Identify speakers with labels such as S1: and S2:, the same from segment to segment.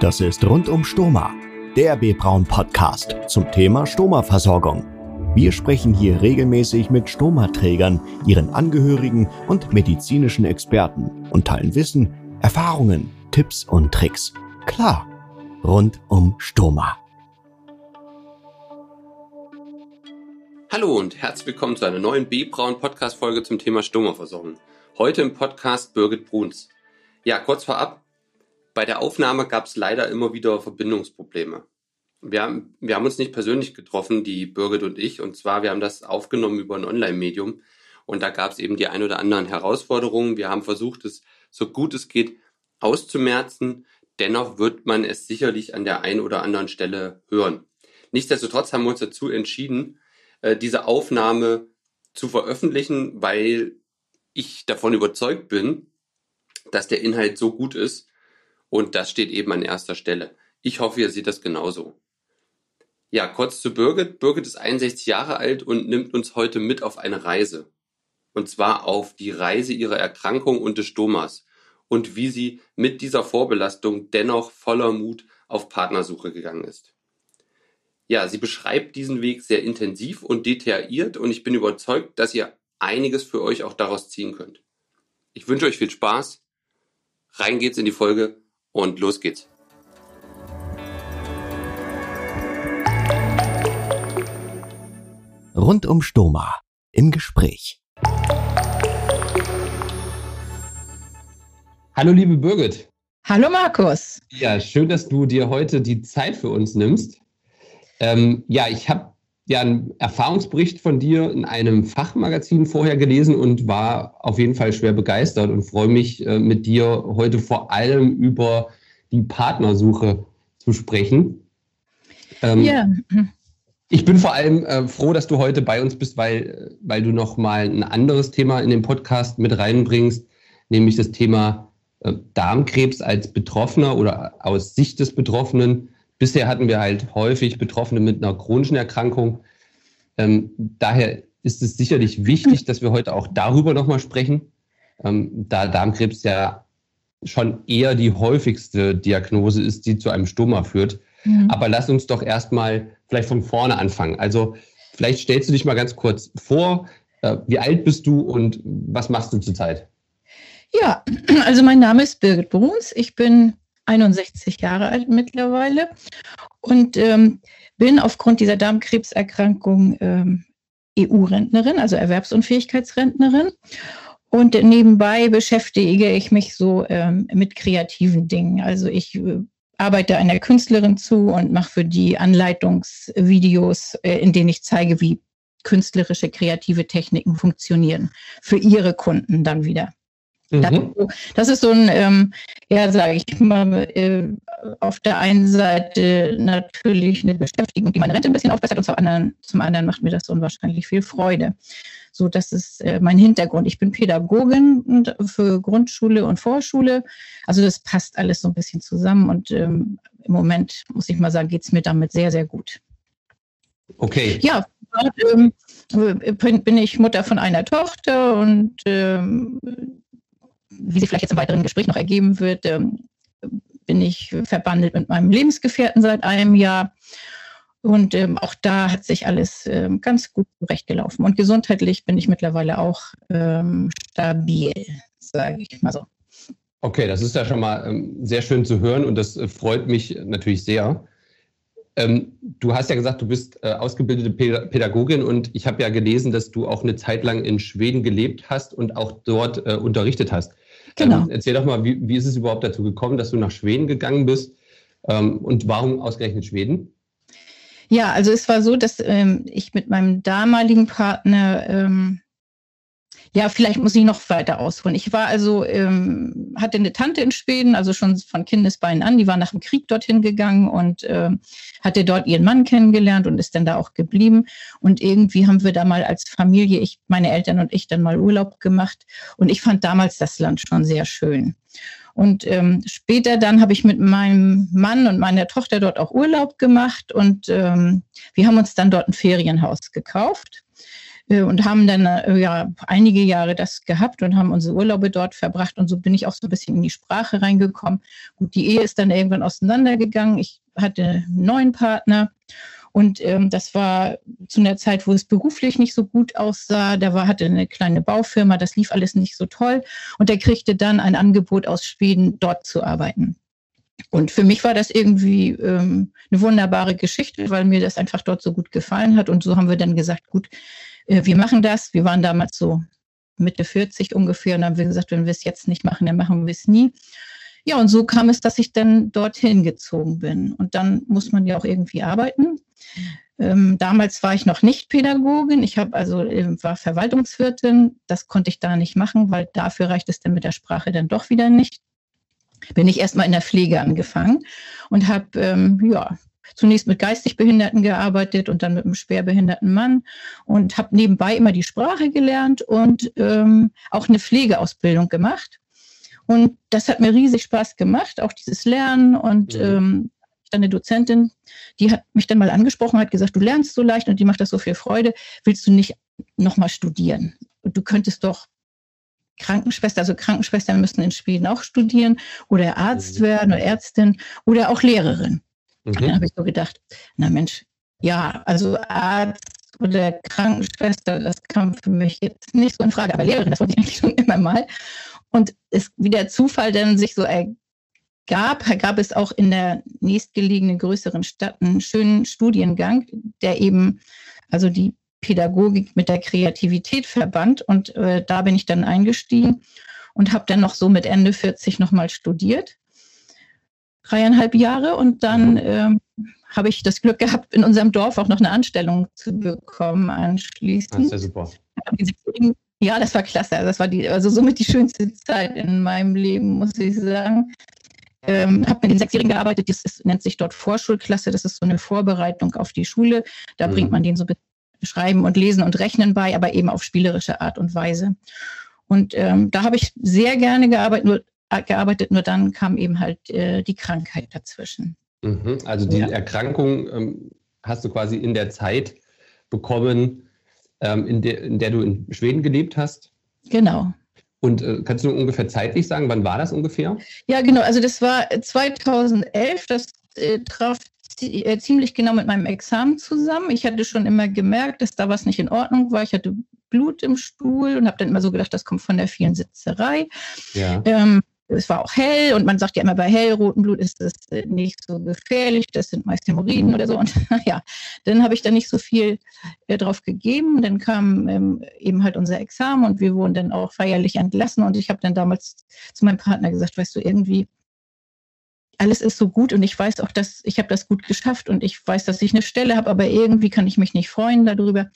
S1: Das ist rund um Stoma, der B-Braun Podcast zum Thema Stoma-Versorgung. Wir sprechen hier regelmäßig mit Stomaträgern, ihren Angehörigen und medizinischen Experten und teilen Wissen, Erfahrungen, Tipps und Tricks. Klar, rund um Stoma.
S2: Hallo und herzlich willkommen zu einer neuen B-Braun Podcast Folge zum Thema Stomaversorgung. Heute im Podcast Birgit Bruns. Ja, kurz vorab, bei der Aufnahme gab es leider immer wieder Verbindungsprobleme wir haben, wir haben uns nicht persönlich getroffen, die Birgit und ich. Und zwar, wir haben das aufgenommen über ein Online-Medium. Und da gab es eben die ein oder anderen Herausforderungen. Wir haben versucht, es so gut es geht auszumerzen. Dennoch wird man es sicherlich an der einen oder anderen Stelle hören. Nichtsdestotrotz haben wir uns dazu entschieden, äh, diese Aufnahme zu veröffentlichen, weil ich davon überzeugt bin, dass der Inhalt so gut ist. Und das steht eben an erster Stelle. Ich hoffe, ihr seht das genauso. Ja, kurz zu Birgit. Birgit ist 61 Jahre alt und nimmt uns heute mit auf eine Reise. Und zwar auf die Reise ihrer Erkrankung und des Stomas und wie sie mit dieser Vorbelastung dennoch voller Mut auf Partnersuche gegangen ist. Ja, sie beschreibt diesen Weg sehr intensiv und detailliert und ich bin überzeugt, dass ihr einiges für euch auch daraus ziehen könnt. Ich wünsche euch viel Spaß. Rein geht's in die Folge und los geht's.
S1: Rund um Stoma im Gespräch.
S3: Hallo liebe Birgit.
S4: Hallo Markus.
S3: Ja, schön, dass du dir heute die Zeit für uns nimmst. Ähm, ja, ich habe ja einen Erfahrungsbericht von dir in einem Fachmagazin vorher gelesen und war auf jeden Fall schwer begeistert und freue mich äh, mit dir heute vor allem über die Partnersuche zu sprechen. Ähm, ja. Ich bin vor allem äh, froh, dass du heute bei uns bist, weil, weil du noch mal ein anderes Thema in den Podcast mit reinbringst, nämlich das Thema äh, Darmkrebs als Betroffener oder aus Sicht des Betroffenen. Bisher hatten wir halt häufig Betroffene mit einer chronischen Erkrankung. Ähm, daher ist es sicherlich wichtig, dass wir heute auch darüber noch mal sprechen, ähm, da Darmkrebs ja schon eher die häufigste Diagnose ist, die zu einem Stoma führt. Mhm. Aber lass uns doch erstmal vielleicht von vorne anfangen. Also vielleicht stellst du dich mal ganz kurz vor, äh, wie alt bist du und was machst du zurzeit?
S4: Ja, also mein Name ist Birgit Bruns. Ich bin 61 Jahre alt mittlerweile und ähm, bin aufgrund dieser Darmkrebserkrankung ähm, EU-Rentnerin, also Erwerbsunfähigkeitsrentnerin. Und nebenbei beschäftige ich mich so ähm, mit kreativen Dingen. Also ich äh, arbeite einer Künstlerin zu und mache für die Anleitungsvideos, äh, in denen ich zeige, wie künstlerische, kreative Techniken funktionieren. Für ihre Kunden dann wieder. Mhm. Das, ist so ein, ähm, ja, sage ich mal, äh, auf der einen Seite natürlich eine Beschäftigung, die meine Rente ein bisschen aufbessert und zum anderen, zum anderen macht mir das unwahrscheinlich viel Freude. So, das ist äh, mein Hintergrund. Ich bin Pädagogin für Grundschule und Vorschule. Also das passt alles so ein bisschen zusammen und ähm, im Moment, muss ich mal sagen, geht es mir damit sehr, sehr gut.
S3: Okay.
S4: Ja, dort ähm, bin ich Mutter von einer Tochter und ähm, wie sich vielleicht jetzt im weiteren Gespräch noch ergeben wird, ähm, bin ich verbandelt mit meinem Lebensgefährten seit einem Jahr. Und ähm, auch da hat sich alles ähm, ganz gut zurechtgelaufen. Und gesundheitlich bin ich mittlerweile auch ähm, stabil, sage ich mal so.
S3: Okay, das ist ja schon mal ähm, sehr schön zu hören und das äh, freut mich natürlich sehr. Ähm, du hast ja gesagt, du bist äh, ausgebildete Pädagogin und ich habe ja gelesen, dass du auch eine Zeit lang in Schweden gelebt hast und auch dort äh, unterrichtet hast. Genau. Ähm, erzähl doch mal, wie, wie ist es überhaupt dazu gekommen, dass du nach Schweden gegangen bist ähm, und warum ausgerechnet Schweden?
S4: Ja, also es war so, dass ähm, ich mit meinem damaligen Partner ähm, ja, vielleicht muss ich noch weiter ausholen. Ich war also, ähm, hatte eine Tante in Schweden, also schon von Kindesbeinen an, die war nach dem Krieg dorthin gegangen und äh, hatte dort ihren Mann kennengelernt und ist dann da auch geblieben. Und irgendwie haben wir da mal als Familie, ich, meine Eltern und ich, dann mal Urlaub gemacht. Und ich fand damals das Land schon sehr schön. Und ähm, später dann habe ich mit meinem Mann und meiner Tochter dort auch Urlaub gemacht und ähm, wir haben uns dann dort ein Ferienhaus gekauft und haben dann äh, ja einige Jahre das gehabt und haben unsere Urlaube dort verbracht und so bin ich auch so ein bisschen in die Sprache reingekommen. Gut, die Ehe ist dann irgendwann auseinandergegangen. Ich hatte einen neuen Partner und ähm, das war zu einer Zeit, wo es beruflich nicht so gut aussah. Der war, hatte eine kleine Baufirma, das lief alles nicht so toll. Und er kriegte dann ein Angebot aus Schweden, dort zu arbeiten. Und für mich war das irgendwie ähm, eine wunderbare Geschichte, weil mir das einfach dort so gut gefallen hat. Und so haben wir dann gesagt, gut, äh, wir machen das. Wir waren damals so Mitte 40 ungefähr und haben wir gesagt, wenn wir es jetzt nicht machen, dann machen wir es nie. Ja, und so kam es, dass ich dann dorthin gezogen bin. Und dann muss man ja auch irgendwie arbeiten. Ähm, damals war ich noch nicht Pädagogin. Ich habe also äh, war Verwaltungswirtin. Das konnte ich da nicht machen, weil dafür reicht es dann mit der Sprache dann doch wieder nicht. Bin ich erstmal in der Pflege angefangen und habe ähm, ja zunächst mit geistig Behinderten gearbeitet und dann mit einem schwerbehinderten Mann und habe nebenbei immer die Sprache gelernt und ähm, auch eine Pflegeausbildung gemacht. Und das hat mir riesig Spaß gemacht, auch dieses Lernen. Und mhm. ähm, dann eine Dozentin, die hat mich dann mal angesprochen, hat gesagt, du lernst so leicht und die macht das so viel Freude. Willst du nicht nochmal studieren? Du könntest doch Krankenschwester, also Krankenschwestern müssen in Schweden auch studieren oder Arzt mhm. werden oder Ärztin oder auch Lehrerin. Mhm. Dann habe ich so gedacht, na Mensch, ja, also Arzt oder Krankenschwester, das kam für mich jetzt nicht so in Frage, aber Lehrerin, das wollte ich eigentlich schon immer mal. Und es, wie der Zufall dann sich so ergab, gab es auch in der nächstgelegenen größeren Stadt einen schönen Studiengang, der eben also die Pädagogik mit der Kreativität verband. Und äh, da bin ich dann eingestiegen und habe dann noch so mit Ende 40 nochmal studiert. Dreieinhalb Jahre und dann ähm, habe ich das Glück gehabt, in unserem Dorf auch noch eine Anstellung zu bekommen anschließend. Das ist ja super. Ja, das war klasse. Also das war die, also somit die schönste Zeit in meinem Leben, muss ich sagen. Ähm, habe mit den Sechsjährigen gearbeitet, das ist, nennt sich dort Vorschulklasse, das ist so eine Vorbereitung auf die Schule. Da mhm. bringt man denen so Schreiben und Lesen und Rechnen bei, aber eben auf spielerische Art und Weise. Und ähm, da habe ich sehr gerne gearbeitet nur, gearbeitet, nur dann kam eben halt äh, die Krankheit dazwischen.
S3: Mhm. Also die ja. Erkrankung ähm, hast du quasi in der Zeit bekommen, ähm, in, der, in der du in Schweden gelebt hast?
S4: Genau.
S3: Und äh, kannst du ungefähr zeitlich sagen, wann war das ungefähr?
S4: Ja, genau. Also das war 2011. Das äh, traf äh, ziemlich genau mit meinem Examen zusammen. Ich hatte schon immer gemerkt, dass da was nicht in Ordnung war. Ich hatte Blut im Stuhl und habe dann immer so gedacht, das kommt von der vielen Sitzerei. Ja. Ähm, es war auch hell und man sagt ja immer, bei hellrotem Blut ist das äh, nicht so gefährlich, das sind meist Hämorrhoiden oder so. Und ja, dann habe ich da nicht so viel äh, drauf gegeben. Dann kam ähm, eben halt unser Examen und wir wurden dann auch feierlich entlassen. Und ich habe dann damals zu meinem Partner gesagt, weißt du, irgendwie, alles ist so gut und ich weiß auch, dass ich habe das gut geschafft und ich weiß, dass ich eine Stelle habe, aber irgendwie kann ich mich nicht freuen darüber.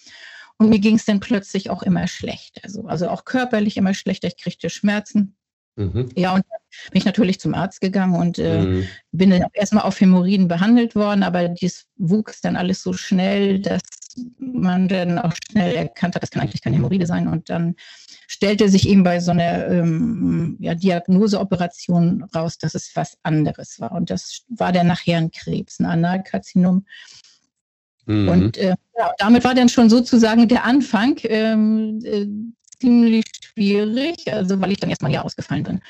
S4: Und mir ging es dann plötzlich auch immer schlecht. Also, also auch körperlich immer schlechter. Ich kriegte Schmerzen. Mhm. Ja, und bin ich natürlich zum Arzt gegangen und äh, mhm. bin dann erstmal auf Hämorrhoiden behandelt worden, aber dies wuchs dann alles so schnell, dass man dann auch schnell erkannt hat, das kann eigentlich keine Hämorrhoide sein. Und dann stellte sich eben bei so einer ähm, ja, Diagnoseoperation raus, dass es was anderes war. Und das war dann nachher ein Krebs, ein Analkarzinom. Mhm. Und äh, ja, damit war dann schon sozusagen der Anfang ähm, äh, ziemlich schwierig, also weil ich dann erstmal hier ausgefallen bin.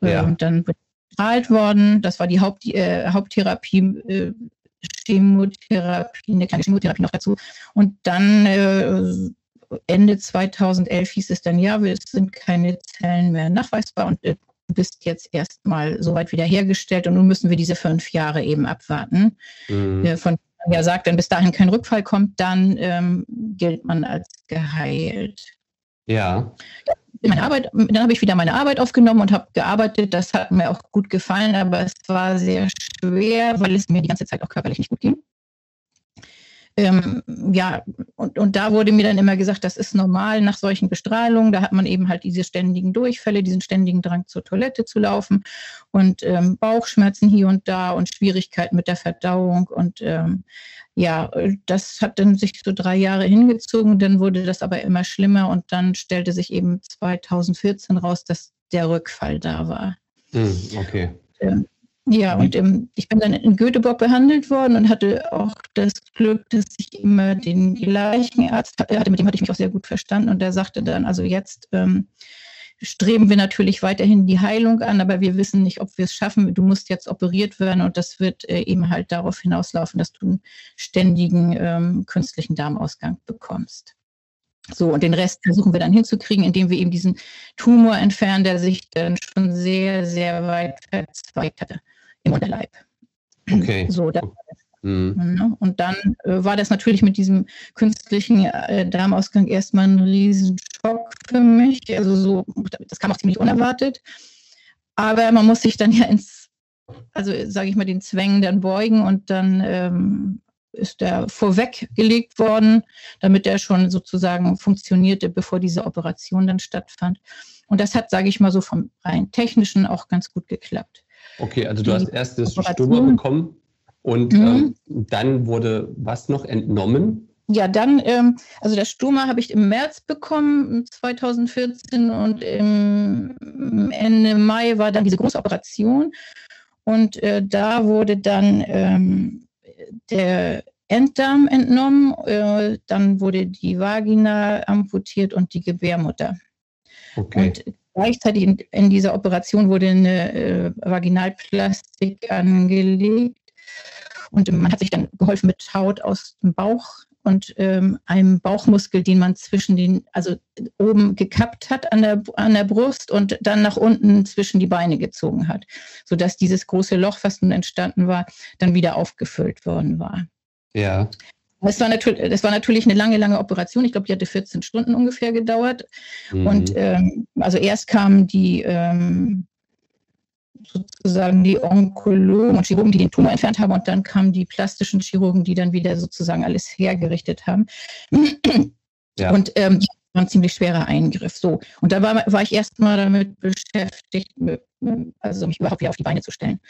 S4: Ja. Und dann bin ich bestrahlt worden. Das war die Haupt, äh, Haupttherapie, äh, Chemotherapie, eine kleine Chemotherapie noch dazu. Und dann äh, Ende 2011 hieß es dann, ja, es sind keine Zellen mehr nachweisbar und äh, du bist jetzt erstmal soweit wiederhergestellt und nun müssen wir diese fünf Jahre eben abwarten. Mhm. Äh, von ja sagt, wenn bis dahin kein Rückfall kommt, dann ähm, gilt man als geheilt.
S3: Ja.
S4: Meine Arbeit, dann habe ich wieder meine Arbeit aufgenommen und habe gearbeitet. Das hat mir auch gut gefallen, aber es war sehr schwer, weil es mir die ganze Zeit auch körperlich nicht gut ging. Ähm, ja, und, und da wurde mir dann immer gesagt, das ist normal nach solchen Bestrahlungen. Da hat man eben halt diese ständigen Durchfälle, diesen ständigen Drang zur Toilette zu laufen und ähm, Bauchschmerzen hier und da und Schwierigkeiten mit der Verdauung. Und ähm, ja, das hat dann sich so drei Jahre hingezogen. Dann wurde das aber immer schlimmer und dann stellte sich eben 2014 raus, dass der Rückfall da war.
S3: Hm, okay.
S4: Ähm, ja, und ähm, ich bin dann in Göteborg behandelt worden und hatte auch das Glück, dass ich immer den gleichen Arzt hatte, mit dem hatte ich mich auch sehr gut verstanden. Und der sagte dann, also jetzt ähm, streben wir natürlich weiterhin die Heilung an, aber wir wissen nicht, ob wir es schaffen. Du musst jetzt operiert werden und das wird äh, eben halt darauf hinauslaufen, dass du einen ständigen ähm, künstlichen Darmausgang bekommst. So, und den Rest versuchen wir dann hinzukriegen, indem wir eben diesen Tumor entfernen, der sich dann schon sehr, sehr weit verzweigt hatte im Unterleib.
S3: Okay.
S4: So, das mhm. Ne? Und dann äh, war das natürlich mit diesem künstlichen äh, Darmausgang erstmal ein Riesenschock für mich. Also so, das kam auch ziemlich unerwartet. Aber man muss sich dann ja ins, also sage ich mal, den Zwängen dann beugen und dann ähm, ist der vorweggelegt worden, damit er schon sozusagen funktionierte, bevor diese Operation dann stattfand. Und das hat, sage ich mal so, vom rein technischen auch ganz gut geklappt.
S3: Okay, also du hast erst das Stoma bekommen und mhm. ähm, dann wurde was noch entnommen?
S4: Ja, dann, ähm, also das Stoma habe ich im März bekommen, 2014 und im Ende Mai war dann diese große Operation und äh, da wurde dann ähm, der Enddarm entnommen, äh, dann wurde die Vagina amputiert und die Gebärmutter. Okay. Und gleichzeitig in, in, dieser Operation wurde eine äh, Vaginalplastik angelegt und man hat sich dann geholfen mit Haut aus dem Bauch und ähm, einem Bauchmuskel, den man zwischen den, also oben gekappt hat an der, an der Brust und dann nach unten zwischen die Beine gezogen hat, sodass dieses große Loch, was nun entstanden war, dann wieder aufgefüllt worden war.
S3: Ja.
S4: Das war, natürlich, das war natürlich eine lange, lange Operation. Ich glaube, die hatte 14 Stunden ungefähr gedauert. Mhm. Und ähm, also erst kamen die ähm, sozusagen die Onkologen und Chirurgen, die den Tumor entfernt haben, und dann kamen die plastischen Chirurgen, die dann wieder sozusagen alles hergerichtet haben. Ja. Und ähm, war ein ziemlich schwerer Eingriff. So. Und da war, war ich erstmal damit beschäftigt, also mich überhaupt wieder auf die Beine zu stellen.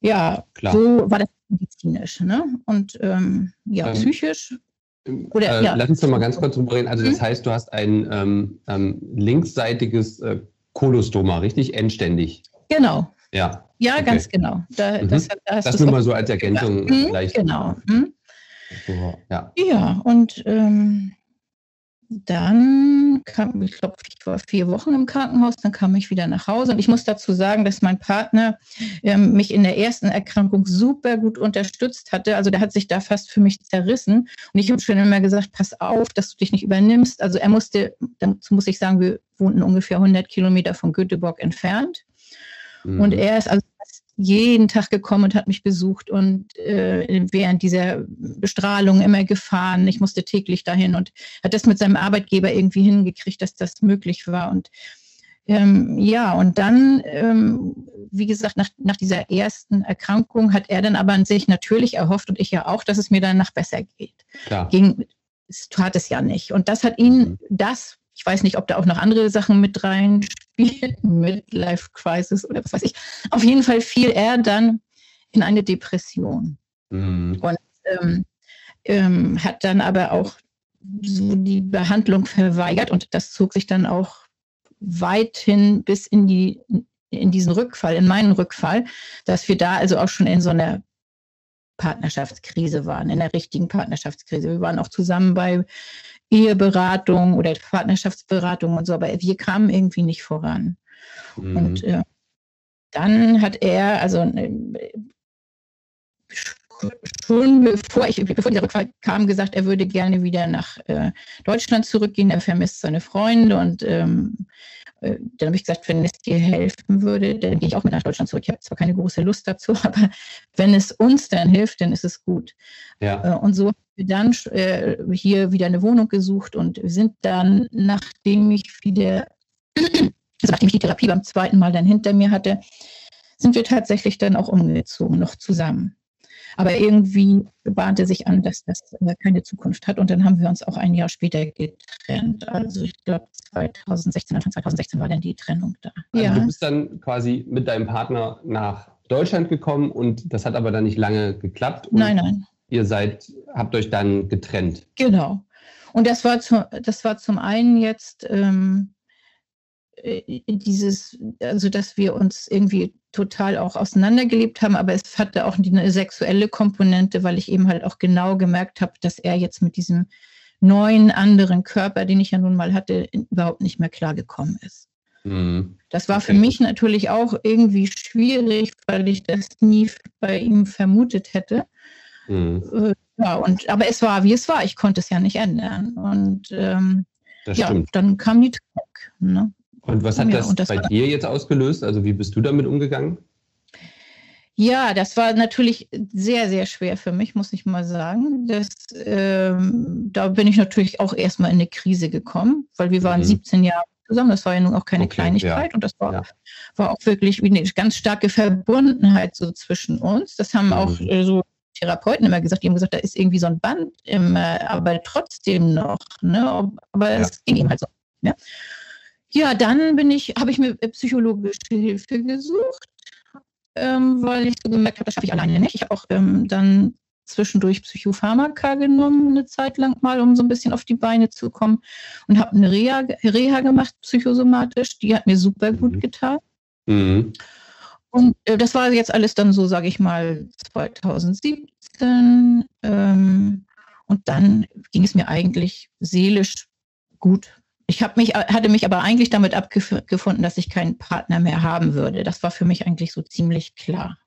S4: Ja, Klar. so war das medizinisch. Ne? Und ähm, ja, ähm, psychisch.
S3: Oder, äh, ja. Lass uns doch mal ganz kurz drüber reden. Also, das mhm. heißt, du hast ein ähm, ähm, linksseitiges äh, Kolostoma, richtig? Endständig.
S4: Genau.
S3: Ja.
S4: Ja, okay. ganz genau.
S3: Da, mhm. Das, da das nur mal so als Ergänzung
S4: vielleicht. Genau. Mhm. Ja. ja, und ähm, dann kam, ich glaube, ich war vier Wochen im Krankenhaus, dann kam ich wieder nach Hause. Und ich muss dazu sagen, dass mein Partner ähm, mich in der ersten Erkrankung super gut unterstützt hatte. Also der hat sich da fast für mich zerrissen. Und ich habe schon immer gesagt, pass auf, dass du dich nicht übernimmst. Also er musste, dazu muss ich sagen, wir wohnten ungefähr 100 Kilometer von Göteborg entfernt. Mhm. Und er ist also jeden Tag gekommen und hat mich besucht und äh, während dieser Bestrahlung immer gefahren. Ich musste täglich dahin und hat das mit seinem Arbeitgeber irgendwie hingekriegt, dass das möglich war. Und ähm, ja, und dann, ähm, wie gesagt, nach, nach dieser ersten Erkrankung hat er dann aber an sich natürlich erhofft und ich ja auch, dass es mir danach besser geht. Klar. Ging, es tat es ja nicht. Und das hat ihn, mhm. das ich weiß nicht, ob da auch noch andere Sachen mit reinspielen, Midlife Crisis oder was weiß ich. Auf jeden Fall fiel er dann in eine Depression. Mhm. Und ähm, ähm, hat dann aber auch so die Behandlung verweigert und das zog sich dann auch weithin bis in die in diesen Rückfall, in meinen Rückfall, dass wir da also auch schon in so einer Partnerschaftskrise waren, in der richtigen Partnerschaftskrise. Wir waren auch zusammen bei Eheberatung oder Partnerschaftsberatung und so, aber wir kamen irgendwie nicht voran. Mhm. Und äh, dann hat er, also äh, schon bevor, ich, bevor dieser Rückfall kam, gesagt, er würde gerne wieder nach äh, Deutschland zurückgehen. Er vermisst seine Freunde und ähm, äh, dann habe ich gesagt, wenn es dir helfen würde, dann gehe ich auch mit nach Deutschland zurück. Ich habe zwar keine große Lust dazu, aber wenn es uns dann hilft, dann ist es gut. Ja. Äh, und so haben wir dann äh, hier wieder eine Wohnung gesucht und sind dann, nachdem ich wieder, also nachdem ich die Therapie beim zweiten Mal dann hinter mir hatte, sind wir tatsächlich dann auch umgezogen, noch zusammen. Aber irgendwie bahnte sich an, dass das keine Zukunft hat. Und dann haben wir uns auch ein Jahr später getrennt. Also ich glaube 2016, Anfang 2016 war dann die Trennung da.
S3: Also ja. Du bist dann quasi mit deinem Partner nach Deutschland gekommen und das hat aber dann nicht lange geklappt.
S4: nein, nein.
S3: Ihr seid, habt euch dann getrennt.
S4: Genau. Und das war, zu, das war zum einen jetzt ähm, äh, dieses, also dass wir uns irgendwie total auch auseinandergelebt haben, aber es hatte auch eine sexuelle Komponente, weil ich eben halt auch genau gemerkt habe, dass er jetzt mit diesem neuen anderen Körper, den ich ja nun mal hatte, überhaupt nicht mehr klargekommen ist. Mhm. Das war okay. für mich natürlich auch irgendwie schwierig, weil ich das nie bei ihm vermutet hätte. Mhm. Äh, ja, und aber es war, wie es war. Ich konnte es ja nicht ändern. Und ähm, ja, dann kam die Trennung.
S3: Ne? Und was hat ja, das, das, bei dir jetzt ausgelöst? Also wie bist du damit umgegangen?
S4: Ja, das war natürlich sehr, sehr schwer für mich, muss ich mal sagen. Das, ähm, da bin ich natürlich auch erstmal in eine Krise gekommen, weil wir waren mhm. 17 Jahre zusammen. Das war ja nun auch keine okay, Kleinigkeit ja. und das war, ja. war auch wirklich eine ganz starke Verbundenheit so zwischen uns. Das haben mhm. auch äh, so Therapeuten immer gesagt, die haben gesagt, da ist irgendwie so ein Band, immer, aber trotzdem noch. Ne? Aber es ja. ging ihm halt so. Ja. Ja, dann bin ich, habe ich mir psychologische Hilfe gesucht, ähm, weil ich so gemerkt habe, das schaffe ich alleine nicht. Ich habe auch ähm, dann zwischendurch Psychopharmaka genommen, eine Zeit lang mal, um so ein bisschen auf die Beine zu kommen und habe eine Reha, Reha gemacht, psychosomatisch. Die hat mir super gut mhm. getan. Mhm. Und äh, das war jetzt alles dann so, sage ich mal, 2017. Ähm, und dann ging es mir eigentlich seelisch gut ich mich, hatte mich aber eigentlich damit abgefunden, dass ich keinen Partner mehr haben würde. Das war für mich eigentlich so ziemlich klar.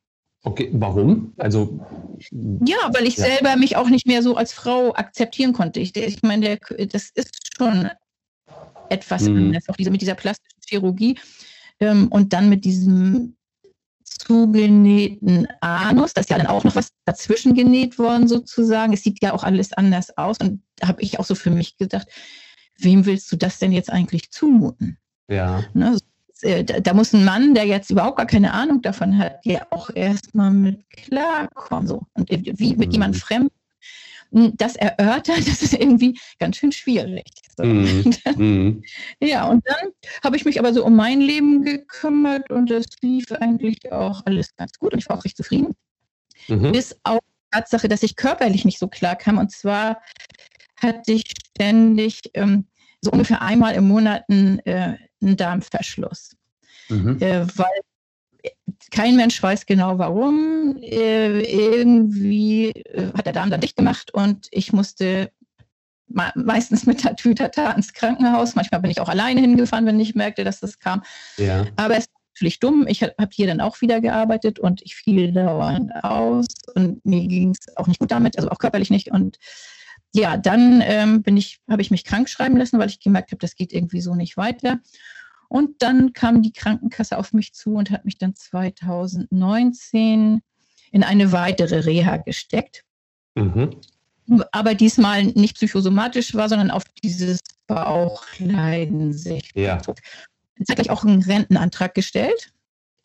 S3: Okay, warum? Also
S4: ja, weil ich ja. selber mich auch nicht mehr so als Frau akzeptieren konnte. Ich, ich meine, der, das ist schon etwas mhm. anders, auch diese, mit dieser plastischen Chirurgie ähm, und dann mit diesem zugenähten Anus, das ist ja dann auch noch was dazwischen genäht worden sozusagen. Es sieht ja auch alles anders aus und da habe ich auch so für mich gedacht, wem willst du das denn jetzt eigentlich zumuten?
S3: Ja. Ne,
S4: äh, da, muss ein Mann, der jetzt überhaupt gar keine Ahnung davon hat, ja auch erstmal mit klarkommen. So. Und wie mit mhm. jemand fremd hm, das erörtert, das ist irgendwie ganz schön schwierig. So. Mhm. mhm. ja, und dann habe ich mich aber so um mein Leben gekümmert und das lief eigentlich auch alles ganz gut und ich war auch recht zufrieden. Mhm. Bis auf die Tatsache, dass ich körperlich nicht so klar kam. Und zwar hatte ich ständig ähm, so ungefähr einmal im Monat einen, äh, einen Darmverschluss. Mhm. Äh, weil kein Mensch weiß genau warum. Äh, irgendwie äh, hat der Darm dann dicht gemacht und ich musste meistens mit der Tütata ins Krankenhaus. Manchmal bin ich auch alleine hingefahren, wenn ich merkte, dass das kam. Ja. Aber es war natürlich dumm. Ich habe hier dann auch wieder gearbeitet und ich fiel dauernd aus und mir ging es auch nicht gut damit, also auch körperlich nicht. Und ja, dann ähm, bin ich, habe ich mich krank schreiben lassen, weil ich gemerkt habe, das geht irgendwie so nicht weiter. Und dann kam die Krankenkasse auf mich zu und hat mich dann 2019 in eine weitere Reha gesteckt. Mhm. Aber diesmal nicht psychosomatisch war, sondern auf dieses Bauchleiden sich. Ja. Zeitgleich auch einen Rentenantrag gestellt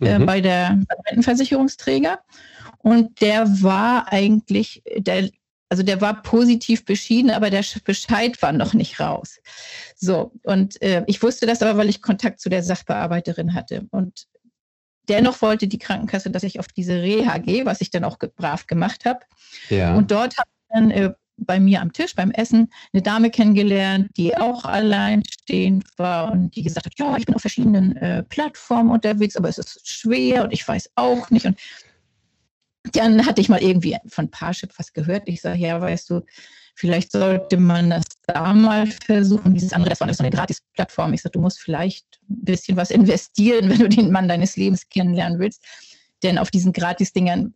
S4: äh, mhm. äh, bei der Rentenversicherungsträger. Und der war eigentlich, der also der war positiv beschieden, aber der Bescheid war noch nicht raus. So, und äh, ich wusste das aber, weil ich Kontakt zu der Sachbearbeiterin hatte. Und dennoch wollte die Krankenkasse, dass ich auf diese Reha gehe, was ich dann auch brav gemacht habe. Ja. Und dort habe ich dann äh, bei mir am Tisch beim Essen eine Dame kennengelernt, die auch alleinstehend war und die gesagt hat, ja, ich bin auf verschiedenen äh, Plattformen unterwegs, aber es ist schwer und ich weiß auch nicht. Und dann hatte ich mal irgendwie von Parship was gehört. Ich sage, ja, weißt du, vielleicht sollte man das da mal versuchen. Dieses andere, das war eine Gratis-Plattform. Ich sage, du musst vielleicht ein bisschen was investieren, wenn du den Mann deines Lebens kennenlernen willst. Denn auf diesen Gratis-Dingern,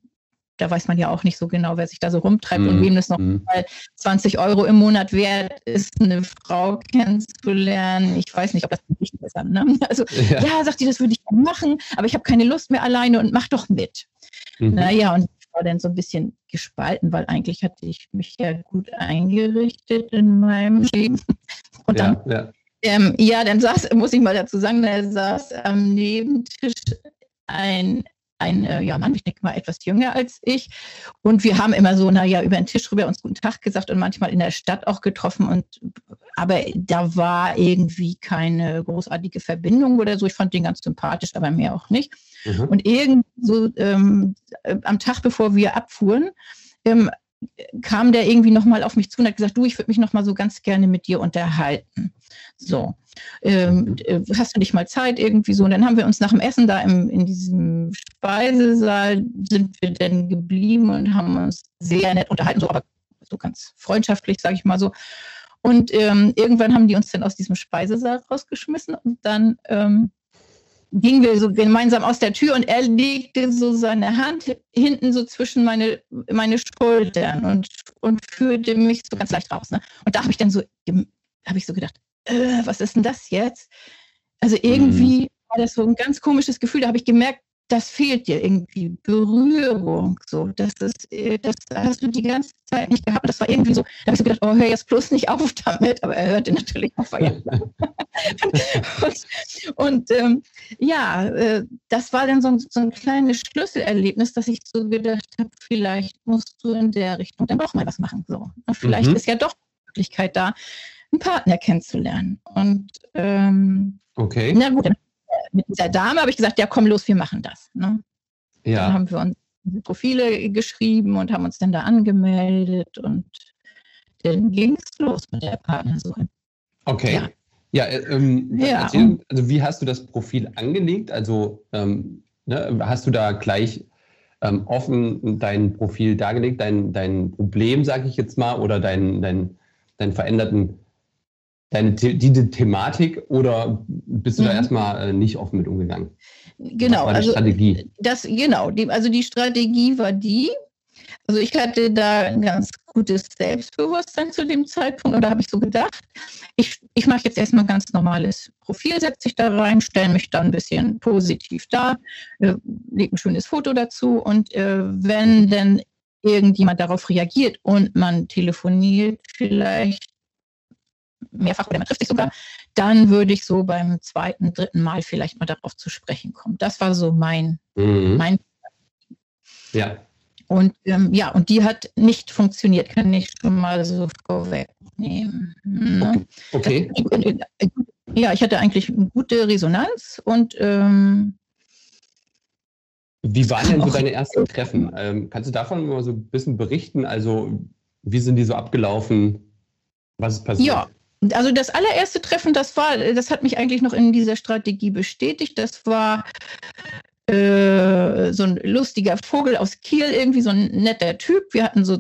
S4: da weiß man ja auch nicht so genau, wer sich da so rumtreibt mm, und mhm, wem das noch mm. mal 20 Euro im Monat wert ist, eine Frau kennenzulernen. Ich weiß nicht, ob das wichtig ist. Ne? Also, ja. ja, sagt die, das würde ich machen, aber ich habe keine Lust mehr alleine und mach doch mit. Mhm. Naja, und ich war dann so ein bisschen gespalten, weil eigentlich hatte ich mich ja gut eingerichtet in meinem Leben. Und dann, ja, ja. Ähm, ja, dann saß, muss ich mal dazu sagen, da saß am Nebentisch ein ein äh, ja, Mann, ich denke mal etwas jünger als ich. Und wir haben immer so, naja, über den Tisch rüber uns guten Tag gesagt und manchmal in der Stadt auch getroffen. Und aber da war irgendwie keine großartige Verbindung oder so. Ich fand den ganz sympathisch, aber mehr auch nicht. Mhm. Und irgend so ähm, am Tag, bevor wir abfuhren, ähm, kam der irgendwie nochmal auf mich zu und hat gesagt, du, ich würde mich nochmal so ganz gerne mit dir unterhalten. So, ähm, äh, hast du nicht mal Zeit irgendwie so? Und dann haben wir uns nach dem Essen da im, in diesem Speisesaal sind wir dann geblieben und haben uns sehr nett unterhalten, so aber so ganz freundschaftlich, sage ich mal so. Und ähm, irgendwann haben die uns dann aus diesem Speisesaal rausgeschmissen und dann ähm, gingen wir so gemeinsam aus der Tür und er legte so seine Hand hinten so zwischen meine, meine Schultern und, und führte mich so ganz leicht raus. Ne? Und da habe ich dann so, habe ich so gedacht, äh, was ist denn das jetzt? Also irgendwie mhm. war das so ein ganz komisches Gefühl. Da habe ich gemerkt, das fehlt dir irgendwie, Berührung, so, das ist, äh, das hast du die ganze Zeit nicht gehabt. Das war irgendwie so, da habe ich so gedacht, oh, hör jetzt bloß nicht auf damit, aber er hörte natürlich auf. und und ähm, ja, äh, das war dann so ein, so ein kleines Schlüsselerlebnis, dass ich so gedacht habe, vielleicht musst du in der Richtung dann doch mal was machen. So. Und vielleicht mhm. ist ja doch die Möglichkeit da, einen Partner kennenzulernen. Und ähm,
S3: okay.
S4: na gut, dann mit dieser Dame habe ich gesagt, ja, komm los, wir machen das. Ne? Ja. Dann haben wir uns Profile geschrieben und haben uns dann da angemeldet und dann ging es los mit der Partnersuche.
S3: Okay. Ja, ja, äh, ähm, ja. Erzähl, also wie hast du das Profil angelegt? Also ähm, ne, hast du da gleich ähm, offen dein Profil dargelegt, dein, dein Problem, sage ich jetzt mal, oder dein, dein, deinen veränderten deine die Thematik oder bist du mhm. da erstmal äh, nicht offen mit umgegangen?
S4: Genau, also Strategie. Das, genau, die, also die Strategie war die, also ich hatte da ein ganz gutes Selbstbewusstsein zu dem Zeitpunkt und da habe ich so gedacht, ich, ich mache jetzt erstmal ein ganz normales Profil, setze ich da rein, stelle mich da ein bisschen positiv dar, äh, lege ein schönes Foto dazu und äh, wenn denn irgendjemand darauf reagiert und man telefoniert vielleicht mehrfach oder man trifft sich sogar, dann würde ich so beim zweiten, dritten Mal vielleicht mal darauf zu sprechen kommen. Das war so mein, mhm. mein
S3: ja.
S4: Und ähm, ja, und die hat nicht funktioniert, kann ich schon mal so vorwegnehmen.
S3: Ne? Okay. okay.
S4: Ja, ich hatte eigentlich eine gute Resonanz und ähm,
S3: wie waren denn so deine ersten Treffen? Ähm, kannst du davon mal so ein bisschen berichten? Also, wie sind die so abgelaufen? Was ist passiert?
S4: Ja, also das allererste Treffen, das war, das hat mich eigentlich noch in dieser Strategie bestätigt. Das war äh, so ein lustiger Vogel aus Kiel, irgendwie so ein netter Typ. Wir hatten so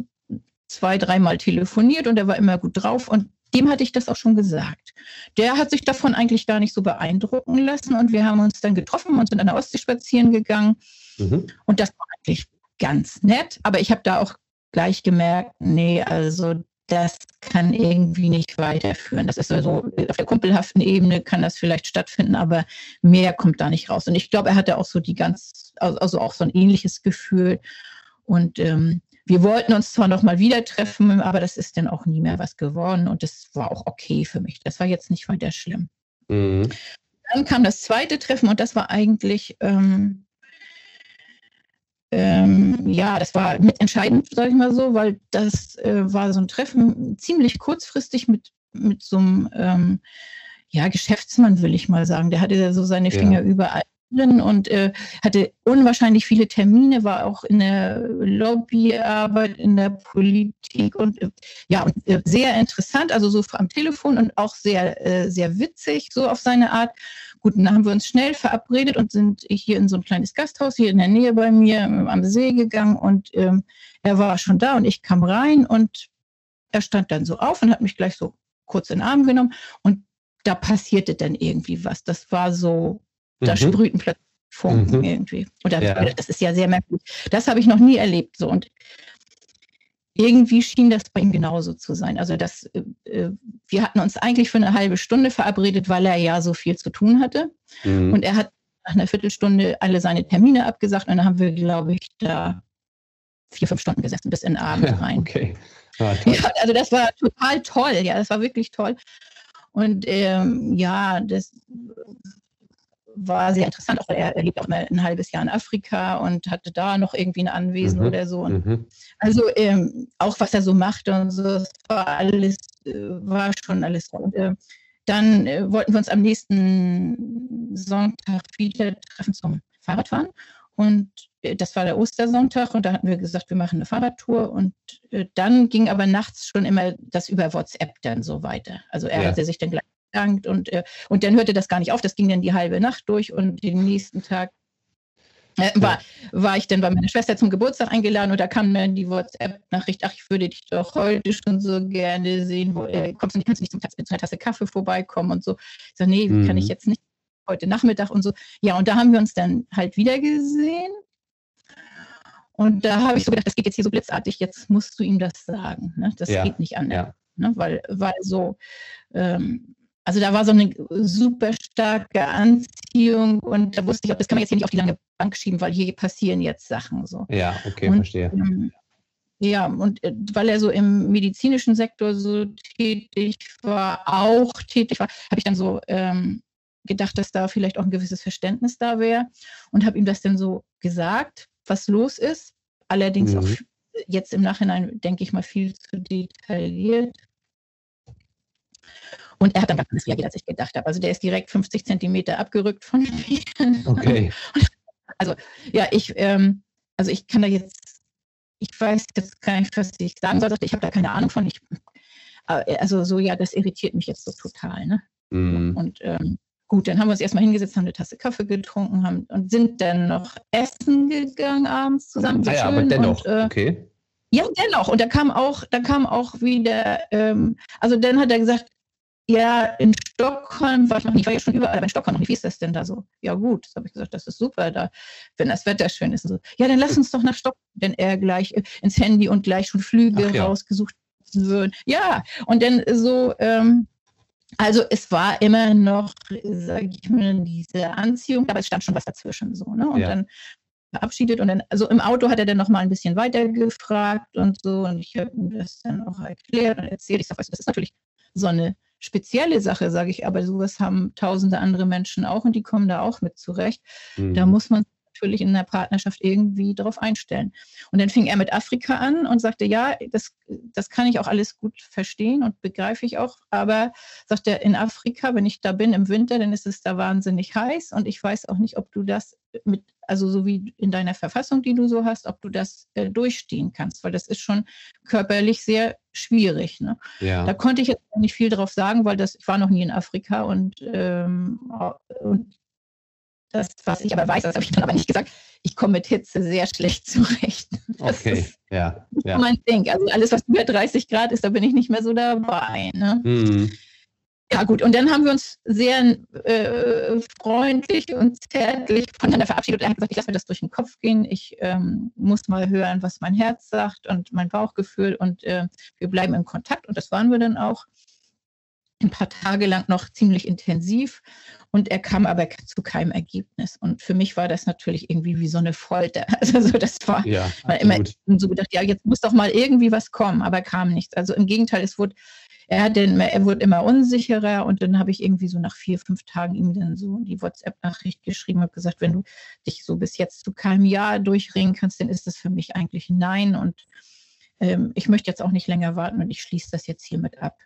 S4: zwei, dreimal telefoniert und er war immer gut drauf und dem hatte ich das auch schon gesagt. Der hat sich davon eigentlich gar nicht so beeindrucken lassen und wir haben uns dann getroffen und sind an der Ostsee spazieren gegangen. Mhm. Und das war eigentlich ganz nett, aber ich habe da auch gleich gemerkt, nee, also das kann irgendwie nicht weiterführen. Das ist also auf der kumpelhaften Ebene kann das vielleicht stattfinden, aber mehr kommt da nicht raus. Und ich glaube, er hatte auch so die ganz, also auch so ein ähnliches Gefühl. Und ähm, wir wollten uns zwar noch mal wieder treffen, aber das ist dann auch nie mehr was geworden und das war auch okay für mich. Das war jetzt nicht weiter schlimm. Mhm. Dann kam das zweite Treffen und das war eigentlich ähm, ähm, ja, das war mitentscheidend, sage ich mal so, weil das äh, war so ein Treffen ziemlich kurzfristig mit, mit so einem ähm, ja, Geschäftsmann, will ich mal sagen. Der hatte ja so seine Finger ja. überall und äh, hatte unwahrscheinlich viele Termine, war auch in der Lobbyarbeit, in der Politik und äh, ja, und, äh, sehr interessant, also so am Telefon und auch sehr, äh, sehr witzig, so auf seine Art. Gut, dann haben wir uns schnell verabredet und sind hier in so ein kleines Gasthaus hier in der Nähe bei mir am See gegangen und ähm, er war schon da und ich kam rein und er stand dann so auf und hat mich gleich so kurz in den Arm genommen und da passierte dann irgendwie was. Das war so, da mhm. sprühten plötzlich Funken mhm. irgendwie. Und da, ja. das ist ja sehr merkwürdig. Das habe ich noch nie erlebt. So. Und irgendwie schien das bei ihm genauso zu sein. Also das, äh, äh, wir hatten uns eigentlich für eine halbe Stunde verabredet, weil er ja so viel zu tun hatte. Mhm. Und er hat nach einer Viertelstunde alle seine Termine abgesagt und dann haben wir, glaube ich, da vier, fünf Stunden gesessen bis in den Abend ja, rein.
S3: Okay.
S4: Ja, ja, also das war total toll, ja, das war wirklich toll. Und ähm, ja, das war sehr interessant. Auch er, er lebt auch mal ein halbes Jahr in Afrika und hatte da noch irgendwie ein Anwesen mhm. oder so. Mhm. Also ähm, auch was er so machte und so, das war alles, äh, war schon alles. Und, äh, dann äh, wollten wir uns am nächsten Sonntag wieder treffen zum Fahrradfahren. und äh, das war der Ostersonntag und da hatten wir gesagt, wir machen eine Fahrradtour und äh, dann ging aber nachts schon immer das über WhatsApp dann so weiter. Also er ja. hatte sich dann gleich bedankt und, äh, und dann hörte das gar nicht auf, das ging dann die halbe Nacht durch und den nächsten Tag äh, war, war ich dann bei meiner Schwester zum Geburtstag eingeladen und da kam dann die WhatsApp-Nachricht, ach, ich würde dich doch heute schon so gerne sehen. Wo, äh, kommst du nicht, kannst du nicht zum, mit einer Tasse Kaffee vorbeikommen und so. Ich so, nee, mhm. kann ich jetzt nicht heute Nachmittag und so. Ja, und da haben wir uns dann halt wieder gesehen. Und da habe ich so gedacht, das geht jetzt hier so blitzartig, jetzt musst du ihm das sagen. Ne? Das ja. geht nicht anders. Ja. Ne? Weil, weil so, ähm, also da war so eine super starke Anziehung und da wusste ich, das kann man jetzt hier nicht auf die lange Bank schieben, weil hier passieren jetzt Sachen so.
S3: Ja, okay, und, verstehe. Ähm,
S4: ja, und äh, weil er so im medizinischen Sektor so tätig war, auch tätig war, habe ich dann so ähm, gedacht, dass da vielleicht auch ein gewisses Verständnis da wäre und habe ihm das dann so gesagt, was los ist. Allerdings mhm. auch jetzt im Nachhinein, denke ich mal, viel zu detailliert. Und er hat dann ganz anders reagiert, als ich gedacht habe. Also der ist direkt 50 Zentimeter abgerückt von mir.
S3: Okay.
S4: Also ja, ich, ähm, also ich kann da jetzt, ich weiß jetzt gar nicht, was ich sagen soll. Ich habe da keine Ahnung von. Ich, äh, also so, ja, das irritiert mich jetzt so total. Ne? Mhm. Und ähm, Gut, dann haben wir uns erstmal hingesetzt, haben eine Tasse Kaffee getrunken haben, und sind dann noch essen gegangen abends zusammen.
S3: Ah ja, aber dennoch, und, äh, okay.
S4: Ja, dennoch. Und da kam auch, da kam auch wieder, ähm, also dann hat er gesagt, ja, in Stockholm war ich noch nicht, ich war ja schon überall, aber in Stockholm noch nicht. Wie ist das denn da so? Ja, gut, das habe ich gesagt, das ist super da, wenn das Wetter schön ist. So. Ja, dann lass uns doch nach Stockholm, denn er gleich äh, ins Handy und gleich schon Flüge ja. rausgesucht würden. Ja, und dann so, ähm, also es war immer noch, sage ich mal, diese Anziehung, aber es stand schon was dazwischen so. Ne? Und ja. dann verabschiedet und dann, also im Auto hat er dann noch mal ein bisschen weiter gefragt und so und ich habe ihm das dann auch erklärt und erzählt. Ich sage, weißt du, das ist natürlich so eine spezielle Sache, sage ich, aber sowas haben tausende andere Menschen auch und die kommen da auch mit zurecht. Mhm. Da muss man natürlich in der Partnerschaft irgendwie darauf einstellen. Und dann fing er mit Afrika an und sagte, ja, das, das kann ich auch alles gut verstehen und begreife ich auch, aber sagt er, in Afrika, wenn ich da bin im Winter, dann ist es da wahnsinnig heiß und ich weiß auch nicht, ob du das mit, also so wie in deiner Verfassung, die du so hast, ob du das äh, durchstehen kannst, weil das ist schon körperlich sehr schwierig. Ne? Ja. Da konnte ich jetzt nicht viel drauf sagen, weil das, ich war noch nie in Afrika und, ähm, und das, was ich aber weiß, das habe ich dann aber nicht gesagt, ich komme mit Hitze sehr schlecht zurecht.
S3: Das okay, ist, ja. ja.
S4: mein Ding. Also alles, was über 30 Grad ist, da bin ich nicht mehr so dabei. Ne? Mhm. Ja, gut. Und dann haben wir uns sehr äh, freundlich und zärtlich voneinander verabschiedet. Er hat gesagt, ich lasse mir das durch den Kopf gehen. Ich ähm, muss mal hören, was mein Herz sagt und mein Bauchgefühl. Und äh, wir bleiben in Kontakt. Und das waren wir dann auch ein paar Tage lang noch ziemlich intensiv und er kam aber zu keinem Ergebnis. Und für mich war das natürlich irgendwie wie so eine Folter. Also so, das war, ja, war immer so gedacht, ja, jetzt muss doch mal irgendwie was kommen, aber kam nichts. Also im Gegenteil, es wurde, er, hat den, er wurde immer unsicherer und dann habe ich irgendwie so nach vier, fünf Tagen ihm dann so die WhatsApp-Nachricht geschrieben und gesagt, wenn du dich so bis jetzt zu keinem Jahr durchringen kannst, dann ist das für mich eigentlich Nein und ähm, ich möchte jetzt auch nicht länger warten und ich schließe das jetzt hiermit ab.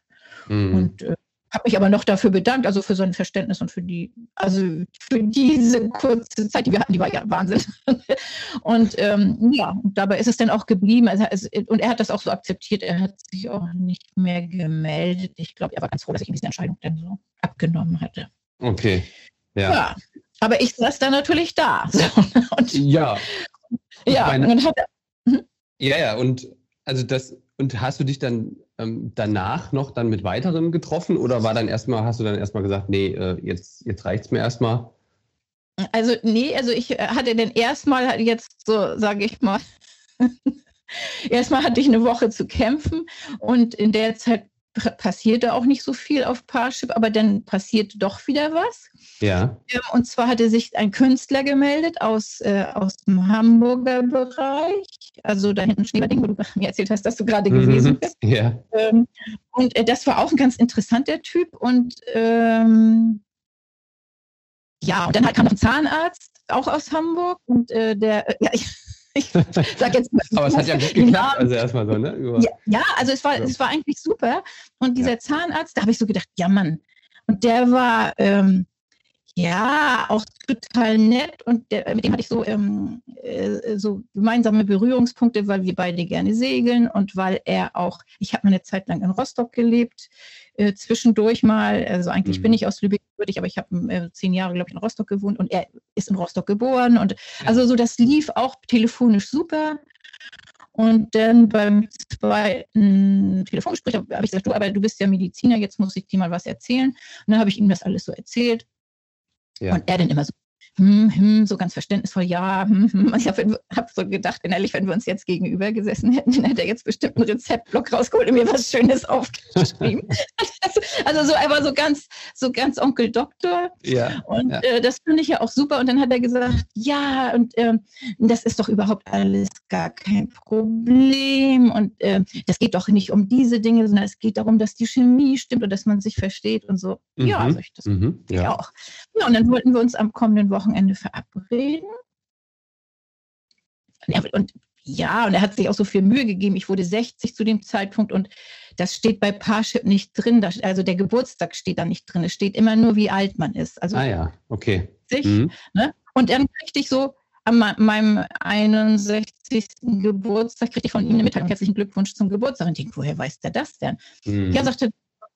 S4: Mhm. Und äh, habe mich aber noch dafür bedankt, also für sein Verständnis und für die, also für diese kurze Zeit, die wir hatten, die war ja Wahnsinn. und ähm, ja, dabei ist es dann auch geblieben. Also, es, und er hat das auch so akzeptiert. Er hat sich auch nicht mehr gemeldet. Ich glaube, er war ganz froh, dass ich diese Entscheidung dann so abgenommen hatte.
S3: Okay. Ja. ja
S4: aber ich saß da natürlich da. So,
S3: und, ja.
S4: Ja, meine, und hat
S3: hm? ja, ja, und also das, und hast du dich dann ähm, danach noch dann mit weiteren getroffen oder war dann erstmal, hast du dann erstmal gesagt, nee, äh, jetzt, jetzt reicht es mir erstmal?
S4: Also, nee, also ich äh, hatte dann erstmal jetzt so, sage ich mal, erstmal hatte ich eine Woche zu kämpfen und in der Zeit passierte auch nicht so viel auf Parship, aber dann passierte doch wieder was.
S3: Ja.
S4: Ähm, und zwar hatte sich ein Künstler gemeldet aus, äh, aus dem Hamburger Bereich, also da hinten Schneeberding, wo du mir erzählt hast, dass du gerade mhm. gewesen bist.
S3: Ja.
S4: Ähm, und äh, das war auch ein ganz interessanter Typ und ähm, ja, und dann halt kam noch ein Zahnarzt, auch aus Hamburg und äh, der, äh, ja, ich, ich
S3: sag jetzt mal, Aber es hat ja gut geklappt, also erstmal so, ne?
S4: Ja, ja, also es war, ja. es war eigentlich super. Und dieser ja. Zahnarzt, da habe ich so gedacht, ja Mann. Und der war, ähm, ja, auch total nett und der, mit dem hatte ich so, ähm, äh, so gemeinsame Berührungspunkte, weil wir beide gerne segeln und weil er auch, ich habe mal eine Zeit lang in Rostock gelebt, äh, zwischendurch mal, also eigentlich mhm. bin ich aus Lübeck gebürtig, aber ich habe äh, zehn Jahre, glaube ich, in Rostock gewohnt und er ist in Rostock geboren und also so, das lief auch telefonisch super. Und dann beim zweiten Telefongespräch habe ich gesagt, du, aber du bist ja Mediziner, jetzt muss ich dir mal was erzählen. Und dann habe ich ihm das alles so erzählt. Ja. Und er dann immer so, hm, hm, so ganz verständnisvoll, ja. Hm, hm. Ich habe hab so gedacht, innerlich, wenn wir uns jetzt gegenüber gesessen hätten, dann hätte er jetzt bestimmt einen Rezeptblock rausgeholt und mir was Schönes aufgeschrieben. also so einfach so ganz, so ganz Onkel Doktor. Ja, und ja. Äh, das finde ich ja auch super. Und dann hat er gesagt, ja, und äh, das ist doch überhaupt alles gar kein Problem. Und äh, das geht doch nicht um diese Dinge, sondern es geht darum, dass die Chemie stimmt und dass man sich versteht und so. Mhm. Ja, also ich das mhm. ja. auch. Ja, und dann wollten wir uns am kommenden Wochenende Wochenende verabreden. Und ja, und er hat sich auch so viel Mühe gegeben. Ich wurde 60 zu dem Zeitpunkt und das steht bei Parship nicht drin. also der Geburtstag steht da nicht drin. Es steht immer nur, wie alt man ist. Also
S3: ah ja, okay.
S4: 60, mhm. ne? Und dann kriegte ich so an meinem 61. Geburtstag, kriegte ich von ihm eine Mitteilung. Herzlichen Glückwunsch zum Geburtstag. Und ich denke, woher weiß der das denn? Mhm. Ja, sagte,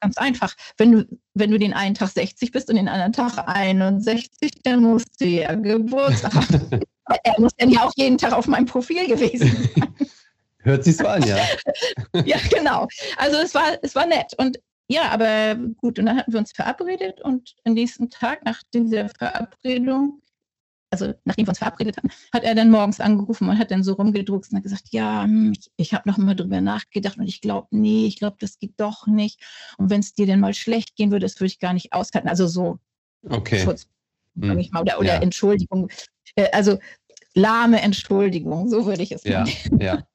S4: ganz einfach. Wenn du, wenn du den einen Tag 60 bist und den anderen Tag 61, dann musst du ja Geburtstag haben. er muss dann ja auch jeden Tag auf meinem Profil gewesen sein.
S3: Hört sich so an, ja.
S4: ja, genau. Also es war, es war nett. Und ja, aber gut, und dann hatten wir uns verabredet und am nächsten Tag nach dieser Verabredung also nachdem wir uns verabredet haben, hat er dann morgens angerufen und hat dann so rumgedruckt und hat gesagt, ja, hm, ich, ich habe noch mal drüber nachgedacht und ich glaube, nee, ich glaube, das geht doch nicht. Und wenn es dir denn mal schlecht gehen würde, das würde ich gar nicht aushalten. Also so
S3: okay. Schutz,
S4: hm. ich mal, oder, oder ja. Entschuldigung. Äh, also lahme Entschuldigung, so würde ich es
S3: ja, nennen. Ja.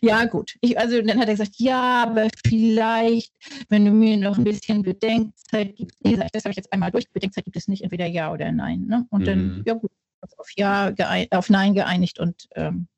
S4: Ja, gut. Ich, also dann hat er gesagt, ja, aber vielleicht, wenn du mir noch ein bisschen Bedenkzeit gibst, nee, das habe ich jetzt einmal durch, Bedenkzeit gibt es nicht, entweder ja oder nein. Ne? Und mhm. dann, ja gut, auf Ja, auf Nein geeinigt und ähm,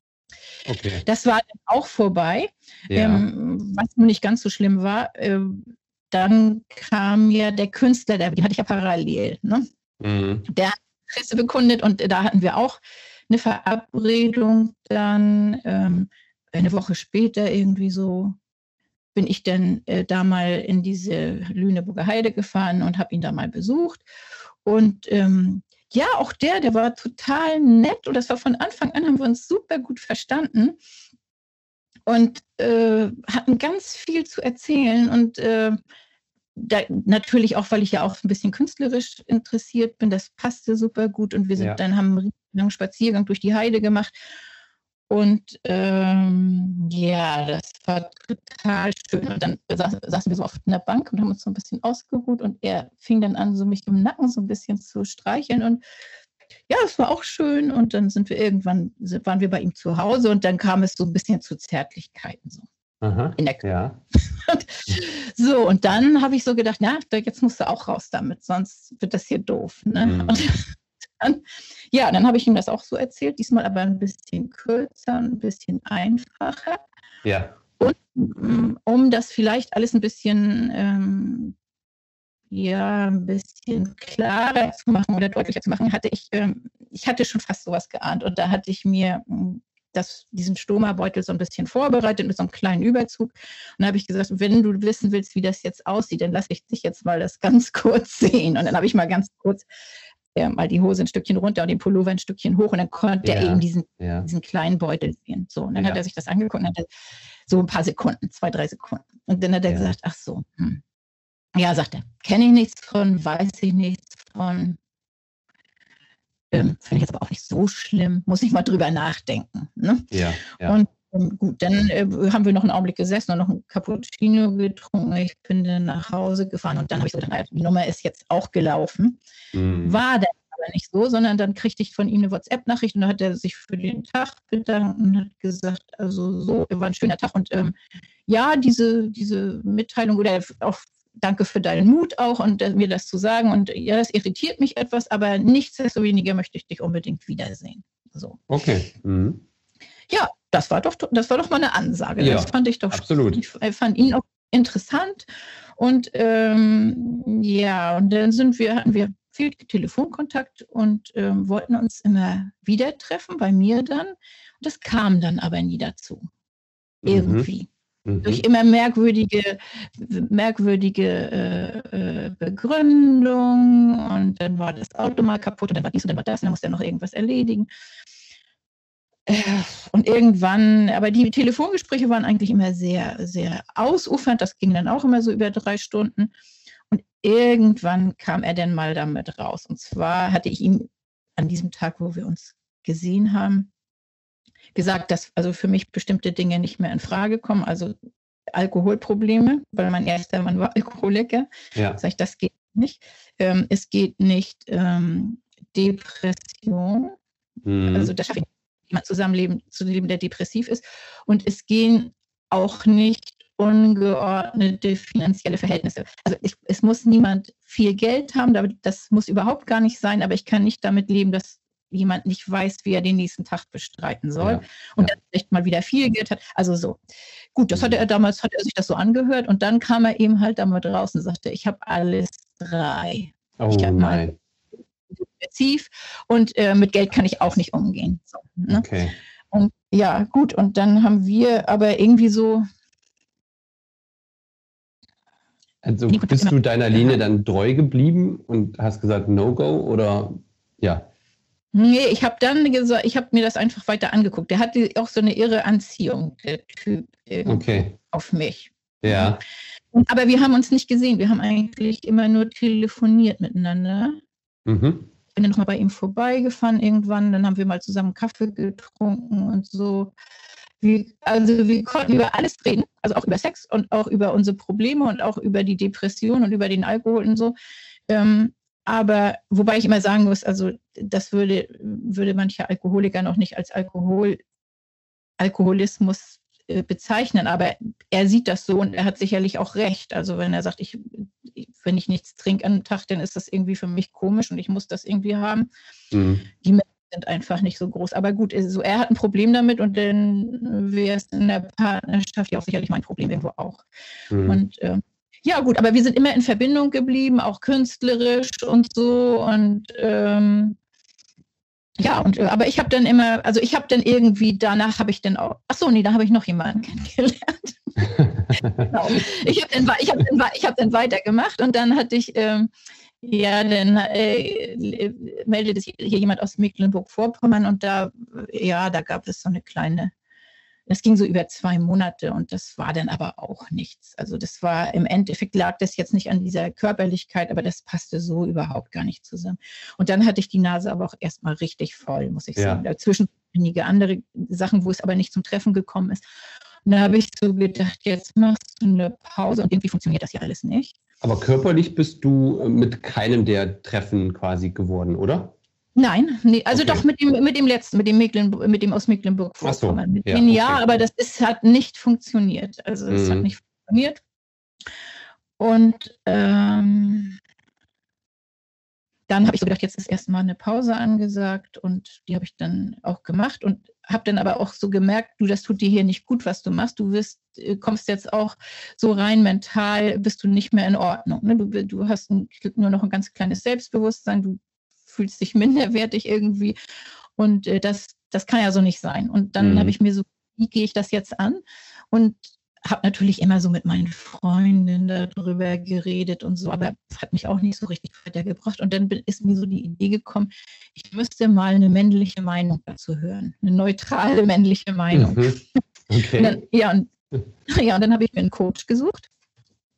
S4: okay. das war dann auch vorbei. Ja. Ähm, was nur nicht ganz so schlimm war, ähm, dann kam ja der Künstler, der, den hatte ich ja parallel, ne? Mhm. der hat Interesse bekundet und da hatten wir auch eine Verabredung dann ähm, eine Woche später irgendwie so bin ich dann äh, da mal in diese Lüneburger Heide gefahren und habe ihn da mal besucht. Und ähm, ja, auch der, der war total nett und das war von Anfang an, haben wir uns super gut verstanden und äh, hatten ganz viel zu erzählen und äh, da, natürlich auch, weil ich ja auch ein bisschen künstlerisch interessiert bin, das passte super gut und wir sind ja. dann haben einen langen Spaziergang durch die Heide gemacht und ähm, ja, das war total schön. Und dann saß, saßen wir so auf einer Bank und haben uns so ein bisschen ausgeruht und er fing dann an, so mich im Nacken so ein bisschen zu streicheln. Und ja, es war auch schön. Und dann sind wir irgendwann, waren wir bei ihm zu Hause und dann kam es so ein bisschen zu Zärtlichkeiten. So. Aha, in der Küche. Ja. so, und dann habe ich so gedacht, na, jetzt musst du auch raus damit, sonst wird das hier doof. Ne? Mhm. Und dann, ja, dann habe ich ihm das auch so erzählt, diesmal aber ein bisschen kürzer, ein bisschen einfacher.
S3: Ja.
S4: Und mm, um das vielleicht alles ein bisschen, ähm, ja, ein bisschen klarer zu machen oder deutlicher zu machen, hatte ich, ähm, ich hatte schon fast sowas geahnt und da hatte ich mir mm, das, diesen Stoma-Beutel so ein bisschen vorbereitet mit so einem kleinen Überzug. Und da habe ich gesagt, wenn du wissen willst, wie das jetzt aussieht, dann lasse ich dich jetzt mal das ganz kurz sehen. Und dann habe ich mal ganz kurz äh, mal die Hose ein Stückchen runter und den Pullover ein Stückchen hoch und dann konnte ja, er eben diesen, ja. diesen kleinen Beutel sehen. So, und dann ja. hat er sich das angeguckt und hat so ein paar Sekunden, zwei, drei Sekunden. Und dann hat er gesagt, ach so, hm. ja, sagt er, kenne ich nichts von, weiß ich nichts von. Ähm, Finde ich jetzt aber auch nicht so schlimm, muss ich mal drüber nachdenken. Ne?
S3: Ja,
S4: Und gut, dann äh, haben wir noch einen Augenblick gesessen und noch ein Cappuccino getrunken. Ich bin dann nach Hause gefahren und dann habe ich so gedacht, die Nummer ist jetzt auch gelaufen. Mhm. War dann aber nicht so, sondern dann kriegte ich von ihm eine WhatsApp-Nachricht und da hat er sich für den Tag bedankt und hat gesagt, also so, war ein schöner Tag und ähm, ja, diese, diese Mitteilung oder auch danke für deinen Mut auch und äh, mir das zu sagen und ja, das irritiert mich etwas, aber nichtsdestoweniger möchte ich dich unbedingt wiedersehen. So.
S3: Okay. Mhm.
S4: Ja, das war doch, das war doch mal eine Ansage.
S3: Ja,
S4: das fand ich doch
S3: absolut.
S4: Ich fand ihn auch interessant. Und ähm, ja, und dann sind wir, hatten wir viel Telefonkontakt und ähm, wollten uns immer wieder treffen, bei mir dann. Und das kam dann aber nie dazu.
S3: Mhm.
S4: Irgendwie.
S3: Mhm.
S4: Durch immer merkwürdige, merkwürdige äh, äh, Begründung und dann war das Auto mal kaputt und dann war dies und dann war das und dann musste er noch irgendwas erledigen. Äh, Und irgendwann, aber die Telefongespräche waren eigentlich immer sehr, sehr ausufernd. Das ging dann auch immer so über drei Stunden. Und irgendwann kam er dann mal damit raus. Und zwar hatte ich ihm an diesem Tag, wo wir uns gesehen haben, gesagt, dass also für mich bestimmte Dinge nicht mehr in Frage kommen. Also Alkoholprobleme, weil mein erster Mann war Alkoholiker.
S3: Ja.
S4: Sag ich, das geht nicht. Ähm, es geht nicht ähm, Depression.
S3: Mhm.
S4: Also das schaffe ich jemand zusammenleben, zu leben, der depressiv ist. Und es gehen auch nicht ungeordnete finanzielle Verhältnisse. Also ich, es muss niemand viel Geld haben, das muss überhaupt gar nicht sein, aber ich kann nicht damit leben, dass jemand nicht weiß, wie er den nächsten Tag bestreiten soll
S3: Ja,
S4: und
S3: ja.
S4: dann vielleicht mal wieder viel Geld hat. Also so. Gut, das hatte er damals, hat er sich das so angehört und dann kam er eben halt damit raus und sagte, ich habe alles drei.
S3: oh
S4: ich hab mal-
S3: nein.
S4: Depressiv und äh, mit Geld kann ich auch nicht umgehen. So, ne?
S3: Okay.
S4: Und ja, gut, und dann haben wir aber irgendwie so,
S3: Also bist du deiner Linie dann treu geblieben und hast gesagt No-Go oder ja?
S4: nee, ich habe dann gesagt, ich habe mir das einfach weiter angeguckt. Der hatte auch so eine irre Anziehung, der Typ, irgendwie
S3: Okay.
S4: auf mich.
S3: Ja.
S4: Aber wir haben uns nicht gesehen. Wir haben eigentlich immer nur telefoniert miteinander.
S3: Mhm.
S4: Bin dann nochmal bei ihm vorbeigefahren irgendwann. Dann haben wir mal zusammen Kaffee getrunken und so. Wir, also wir konnten über alles reden, also auch über Sex und auch über unsere Probleme und auch über die Depression und über den Alkohol und so. Ähm, aber wobei ich immer sagen muss, also das würde, würde manche Alkoholiker noch nicht als Alkohol, Alkoholismus bezeichnen, aber er sieht das so und er hat sicherlich auch recht. Also wenn er sagt, ich, wenn ich nichts trinke am Tag, dann ist das irgendwie für mich komisch und ich muss das irgendwie haben
S3: Mhm.
S4: sind einfach nicht so groß. Aber gut, also er hat ein Problem damit und dann wäre es in der Partnerschaft ja auch sicherlich mein Problem irgendwo auch.
S3: Mhm.
S4: Und ähm, ja, gut, aber wir sind immer in Verbindung geblieben, auch künstlerisch und so. Und ähm, ja, und äh, aber ich habe dann immer, also ich habe dann irgendwie, danach habe ich dann auch, ach so, nee, da habe ich noch jemanden kennengelernt. genau. Ich habe dann, hab dann, hab dann weitergemacht und dann hatte ich, ähm, ja, dann äh, meldete sich hier jemand aus Mecklenburg-Vorpommern und da, ja, da gab es so eine kleine, das ging so über zwei Monate und das war dann aber auch nichts. Also das war im Endeffekt lag das jetzt nicht an dieser Körperlichkeit, aber das passte so überhaupt gar nicht zusammen. Und dann hatte ich die Nase aber auch erstmal richtig voll, muss ich
S3: Ja.
S4: sagen. Dazwischen einige andere Sachen, wo es aber nicht zum Treffen gekommen ist. Und da habe ich so gedacht, jetzt machst du eine Pause und irgendwie funktioniert das ja alles nicht.
S3: Aber körperlich bist du äh, mit keinem der Treffen quasi geworden, oder?
S4: Nein, nee, also
S3: Okay.
S4: doch mit dem, mit dem letzten, mit dem, Mecklenburg, mit dem aus Mecklenburg-Vorpommern. mit
S3: ja,
S4: denen ja,
S3: okay.
S4: aber das ist, hat nicht funktioniert. Also es hat
S3: Mhm.
S4: nicht funktioniert. Und ähm, dann habe ich so gedacht, jetzt ist erstmal eine Pause angesagt und die habe ich dann auch gemacht und habe dann aber auch so gemerkt, du, das tut dir hier nicht gut, was du machst. Du wirst, äh, kommst jetzt auch so rein mental, bist du nicht mehr in Ordnung. Ne? Du, du hast ein, nur noch ein ganz kleines Selbstbewusstsein, du fühlst dich minderwertig irgendwie und äh, das, das kann ja so nicht sein. Und dann
S3: Mhm.
S4: habe ich mir so, wie gehe ich das jetzt an? Und habe natürlich immer so mit meinen Freundinnen darüber geredet und so, aber hat mich auch nicht so richtig weitergebracht. Und dann ist mir so die Idee gekommen, ich müsste mal eine männliche Meinung dazu hören, eine neutrale männliche Meinung.
S3: Mhm.
S4: Und
S3: Okay.
S4: dann, ja, und, ja, und dann habe ich mir einen Coach gesucht.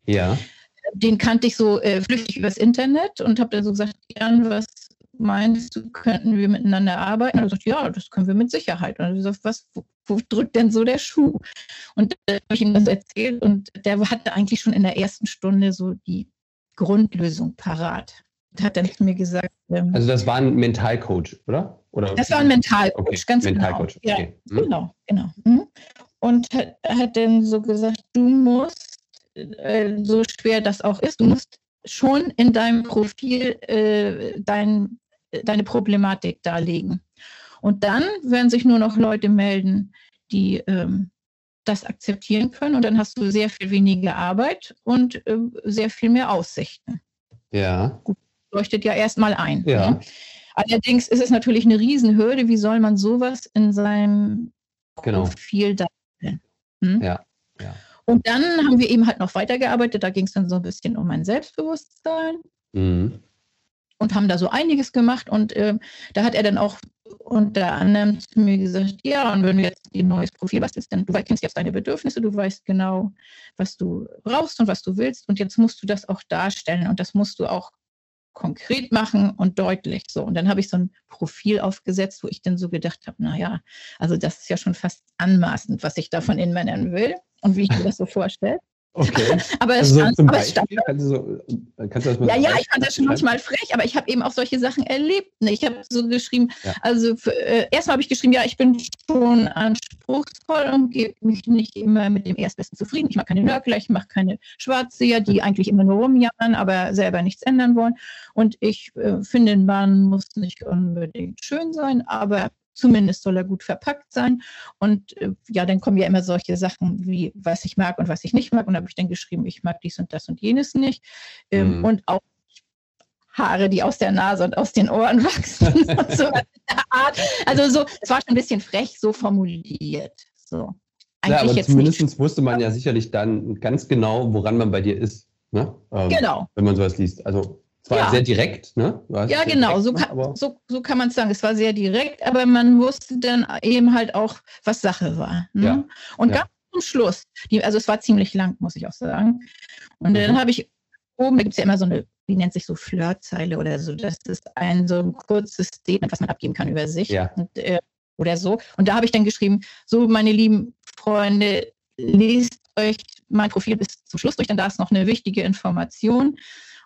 S3: Ja.
S4: Den kannte ich so äh, flüchtig übers Internet und habe dann so gesagt, Jan, was meinst du, könnten wir miteinander arbeiten? Und er sagt, ja, das können wir mit Sicherheit. Und ich gesagt, was, wo, wo drückt denn so der Schuh? Und dann habe ich ihm das erzählt und der hatte eigentlich schon in der ersten Stunde so die Grundlösung parat. Und hat dann zu mir gesagt, ähm,
S3: Also das war ein Mentalcoach, oder? oder?
S4: das war ein Mentalcoach,
S3: Okay,
S4: ganz
S3: Mentalcoach,
S4: genau.
S3: okay.
S4: Ja,
S3: Hm.
S4: genau, genau. Mhm. Und hat, hat dann so gesagt, du musst, äh, so schwer das auch ist, du musst schon in deinem Profil äh, dein, deine Problematik darlegen. Und dann werden sich nur noch Leute melden, die ähm, das akzeptieren können. Und dann hast du sehr viel weniger Arbeit und äh, sehr viel mehr Aussichten.
S3: Ja.
S4: So leuchtet ja erstmal ein.
S3: Ja.
S4: Ne? Allerdings ist es natürlich eine Riesenhürde, wie soll man sowas in seinem
S3: Genau.
S4: Profil darstellen. Hm?
S3: Ja. Ja.
S4: Und dann haben wir eben halt noch weitergearbeitet, da ging es dann so ein bisschen um mein Selbstbewusstsein
S3: Mhm.
S4: Und haben da so einiges gemacht und ähm, da hat er dann auch unter anderem zu mir gesagt, ja, und wenn du jetzt ein neues Profil bastelst, dann du wei- kennst jetzt deine Bedürfnisse, du weißt genau, was du brauchst und was du willst und jetzt musst du das auch darstellen und das musst du auch konkret machen und deutlich so. Und dann habe ich so ein Profil aufgesetzt, wo ich dann so gedacht habe, naja, also das ist ja schon fast anmaßend, was ich da von den Männern will und wie ich mir das so vorstelle.
S3: Okay.
S4: Aber es
S3: Also so
S4: stand, aber es stand
S3: Beispiel, kannst du, das mal
S4: ja, ja, ich fand das schon manchmal frech, aber ich habe eben auch solche Sachen erlebt. Ne? Ich habe so geschrieben,
S3: Ja.
S4: also äh, erstmal habe ich geschrieben, ja, ich bin schon anspruchsvoll und gebe mich nicht immer mit dem Erstbesten zufrieden. Ich mache keine Nörgler, ich mache keine Schwarzseher, die eigentlich immer nur rumjammern, aber selber nichts ändern wollen. Und ich äh, finde, ein Mann muss nicht unbedingt schön sein, aber zumindest soll er gut verpackt sein. Und äh, ja, dann kommen ja immer solche Sachen wie, was ich mag und was ich nicht mag. Und da habe ich dann geschrieben, ich mag dies und das und jenes nicht. Ähm,
S3: Mhm.
S4: Und auch Haare, die aus der Nase und aus den Ohren wachsen und so. Also so, es war schon ein bisschen frech so formuliert. So.
S3: Ja, aber
S4: jetzt
S3: zumindest
S4: nicht.
S3: wusste man ja sicherlich dann ganz genau, woran man bei dir ist. Ne? Ähm,
S4: Genau.
S3: Wenn man sowas liest. Also zwar
S4: Ja.
S3: sehr direkt, ne? Hast
S4: Ja, genau,
S3: direkt,
S4: so kann, so, so kann man es sagen. Es war sehr direkt, aber man wusste dann eben halt auch, was Sache war. Ne?
S3: Ja,
S4: Und
S3: ja.
S4: ganz zum Schluss, die, also es war ziemlich lang, muss ich auch sagen. Und dann
S3: Mhm.
S4: habe ich oben, da gibt es ja immer so eine, wie nennt sich so Flirtzeile oder so. Das ist ein so ein kurzes Statement, was man abgeben kann über sich.
S3: Ja.
S4: Und, äh, oder so. Und da habe ich dann geschrieben, so meine lieben Freunde, lest euch mein Profil bis zum Schluss durch, denn da ist noch eine wichtige Information.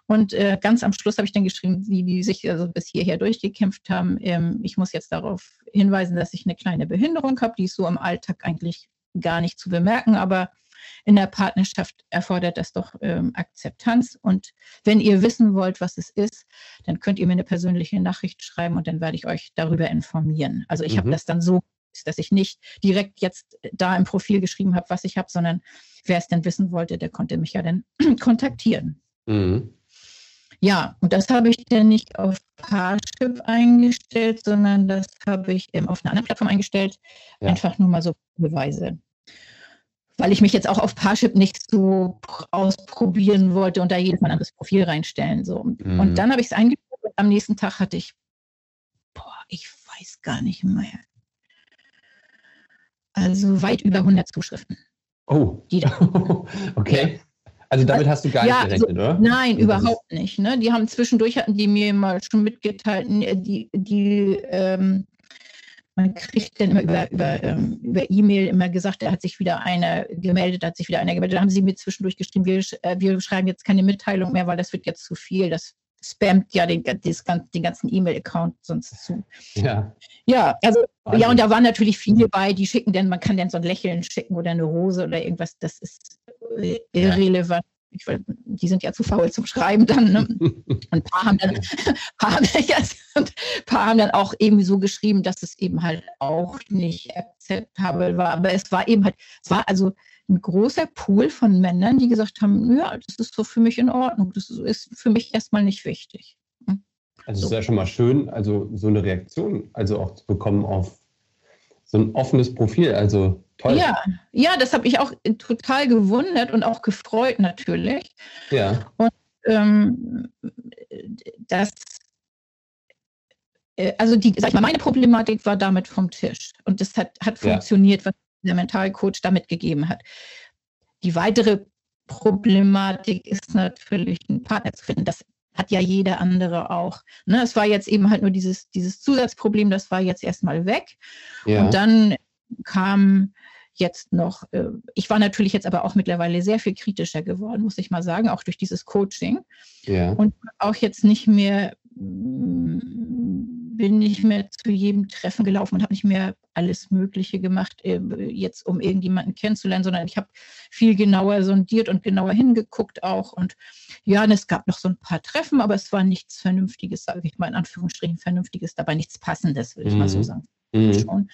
S4: Und äh, ganz am Schluss habe ich dann geschrieben, die, die sich also bis hierher durchgekämpft haben, ähm, ich muss jetzt darauf hinweisen, dass ich eine kleine Behinderung habe, die ist so im Alltag eigentlich gar nicht zu bemerken, aber in der Partnerschaft erfordert das doch ähm, Akzeptanz. Und wenn ihr wissen wollt, was es ist, dann könnt ihr mir eine persönliche Nachricht schreiben und dann werde ich euch darüber informieren. Also ich habe
S3: Mhm.
S4: das dann so, dass ich nicht direkt jetzt da im Profil geschrieben habe, was ich habe, sondern wer es denn wissen wollte, der konnte mich ja dann kontaktieren.
S3: Mhm.
S4: Ja, und das habe ich dann nicht auf Parship eingestellt, sondern das habe ich ähm, auf einer anderen Plattform eingestellt.
S3: Ja.
S4: Einfach nur mal so Beweise. Weil ich mich jetzt auch auf Parship nicht so ausprobieren wollte und da jedes Mal ein anderes Profil reinstellen. So.
S3: Mhm.
S4: Und dann habe ich es eingestellt und am nächsten Tag hatte ich, boah, ich weiß gar nicht mehr. Also weit über 100 Zuschriften.
S3: Oh.
S4: Die
S3: okay. Also damit hast du gar
S4: Ja,
S3: nicht gerechnet, oder?
S4: Nein,
S3: Also
S4: überhaupt nicht. Ne? Die haben zwischendurch hatten die mir mal schon mitgeteilt, ne, die, die ähm, man kriegt dann immer über, über, ähm, über E-Mail immer gesagt, da hat sich wieder einer gemeldet, hat sich wieder einer gemeldet. Da haben sie mir zwischendurch geschrieben, wir, äh, wir schreiben jetzt keine Mitteilung mehr, weil das wird jetzt zu viel. Das spammt ja den, das, gan- den ganzen E-Mail-Account sonst zu.
S3: Ja.
S4: Ja, also
S3: Wahnsinn.
S4: ja, und da waren natürlich viele bei, die schicken dann, man kann dann so ein Lächeln schicken oder eine Rose oder irgendwas, das ist äh. Irrelevant. Ich, die sind ja zu faul zum Schreiben dann. Ne? Und ein paar haben dann, paar haben, ja, paar haben dann auch eben so geschrieben, dass es eben halt auch nicht akzeptabel war. Aber es war eben halt, es war also ein großer Pool von Männern, die gesagt haben, ja, das ist so für mich in Ordnung, das ist für mich erstmal nicht wichtig.
S3: Also es ist ja schon mal schön, also so eine Reaktion, also auch zu bekommen auf so ein offenes Profil. Also toll.
S4: Ja, ja, das habe ich auch total gewundert und auch gefreut natürlich.
S3: Ja.
S4: ähm, dass äh, also die, sag ich mal, meine Problematik war damit vom Tisch. Und das hat, hat
S3: Ja.
S4: funktioniert, was der Mentalcoach damit gegeben hat. Die weitere Problematik ist natürlich, einen Partner zu finden. Das hat ja jeder andere auch. Ne? Es war jetzt eben halt nur dieses, dieses Zusatzproblem, das war jetzt erstmal weg.
S3: Ja.
S4: Und dann kam jetzt noch, äh, ich war natürlich jetzt aber auch mittlerweile sehr viel kritischer geworden, muss ich mal sagen, auch durch dieses Coaching.
S3: ja.
S4: Und auch jetzt nicht mehr, mm, bin nicht mehr zu jedem Treffen gelaufen und habe nicht mehr alles Mögliche gemacht, äh, jetzt um irgendjemanden kennenzulernen, sondern ich habe viel genauer sondiert und genauer hingeguckt auch. Und ja, und es gab noch so ein paar Treffen, aber es war nichts Vernünftiges, sage ich mal in Anführungsstrichen Vernünftiges dabei, nichts Passendes, würde ich mal so
S3: Mhm.
S4: sagen
S3: Mhm.
S4: schon.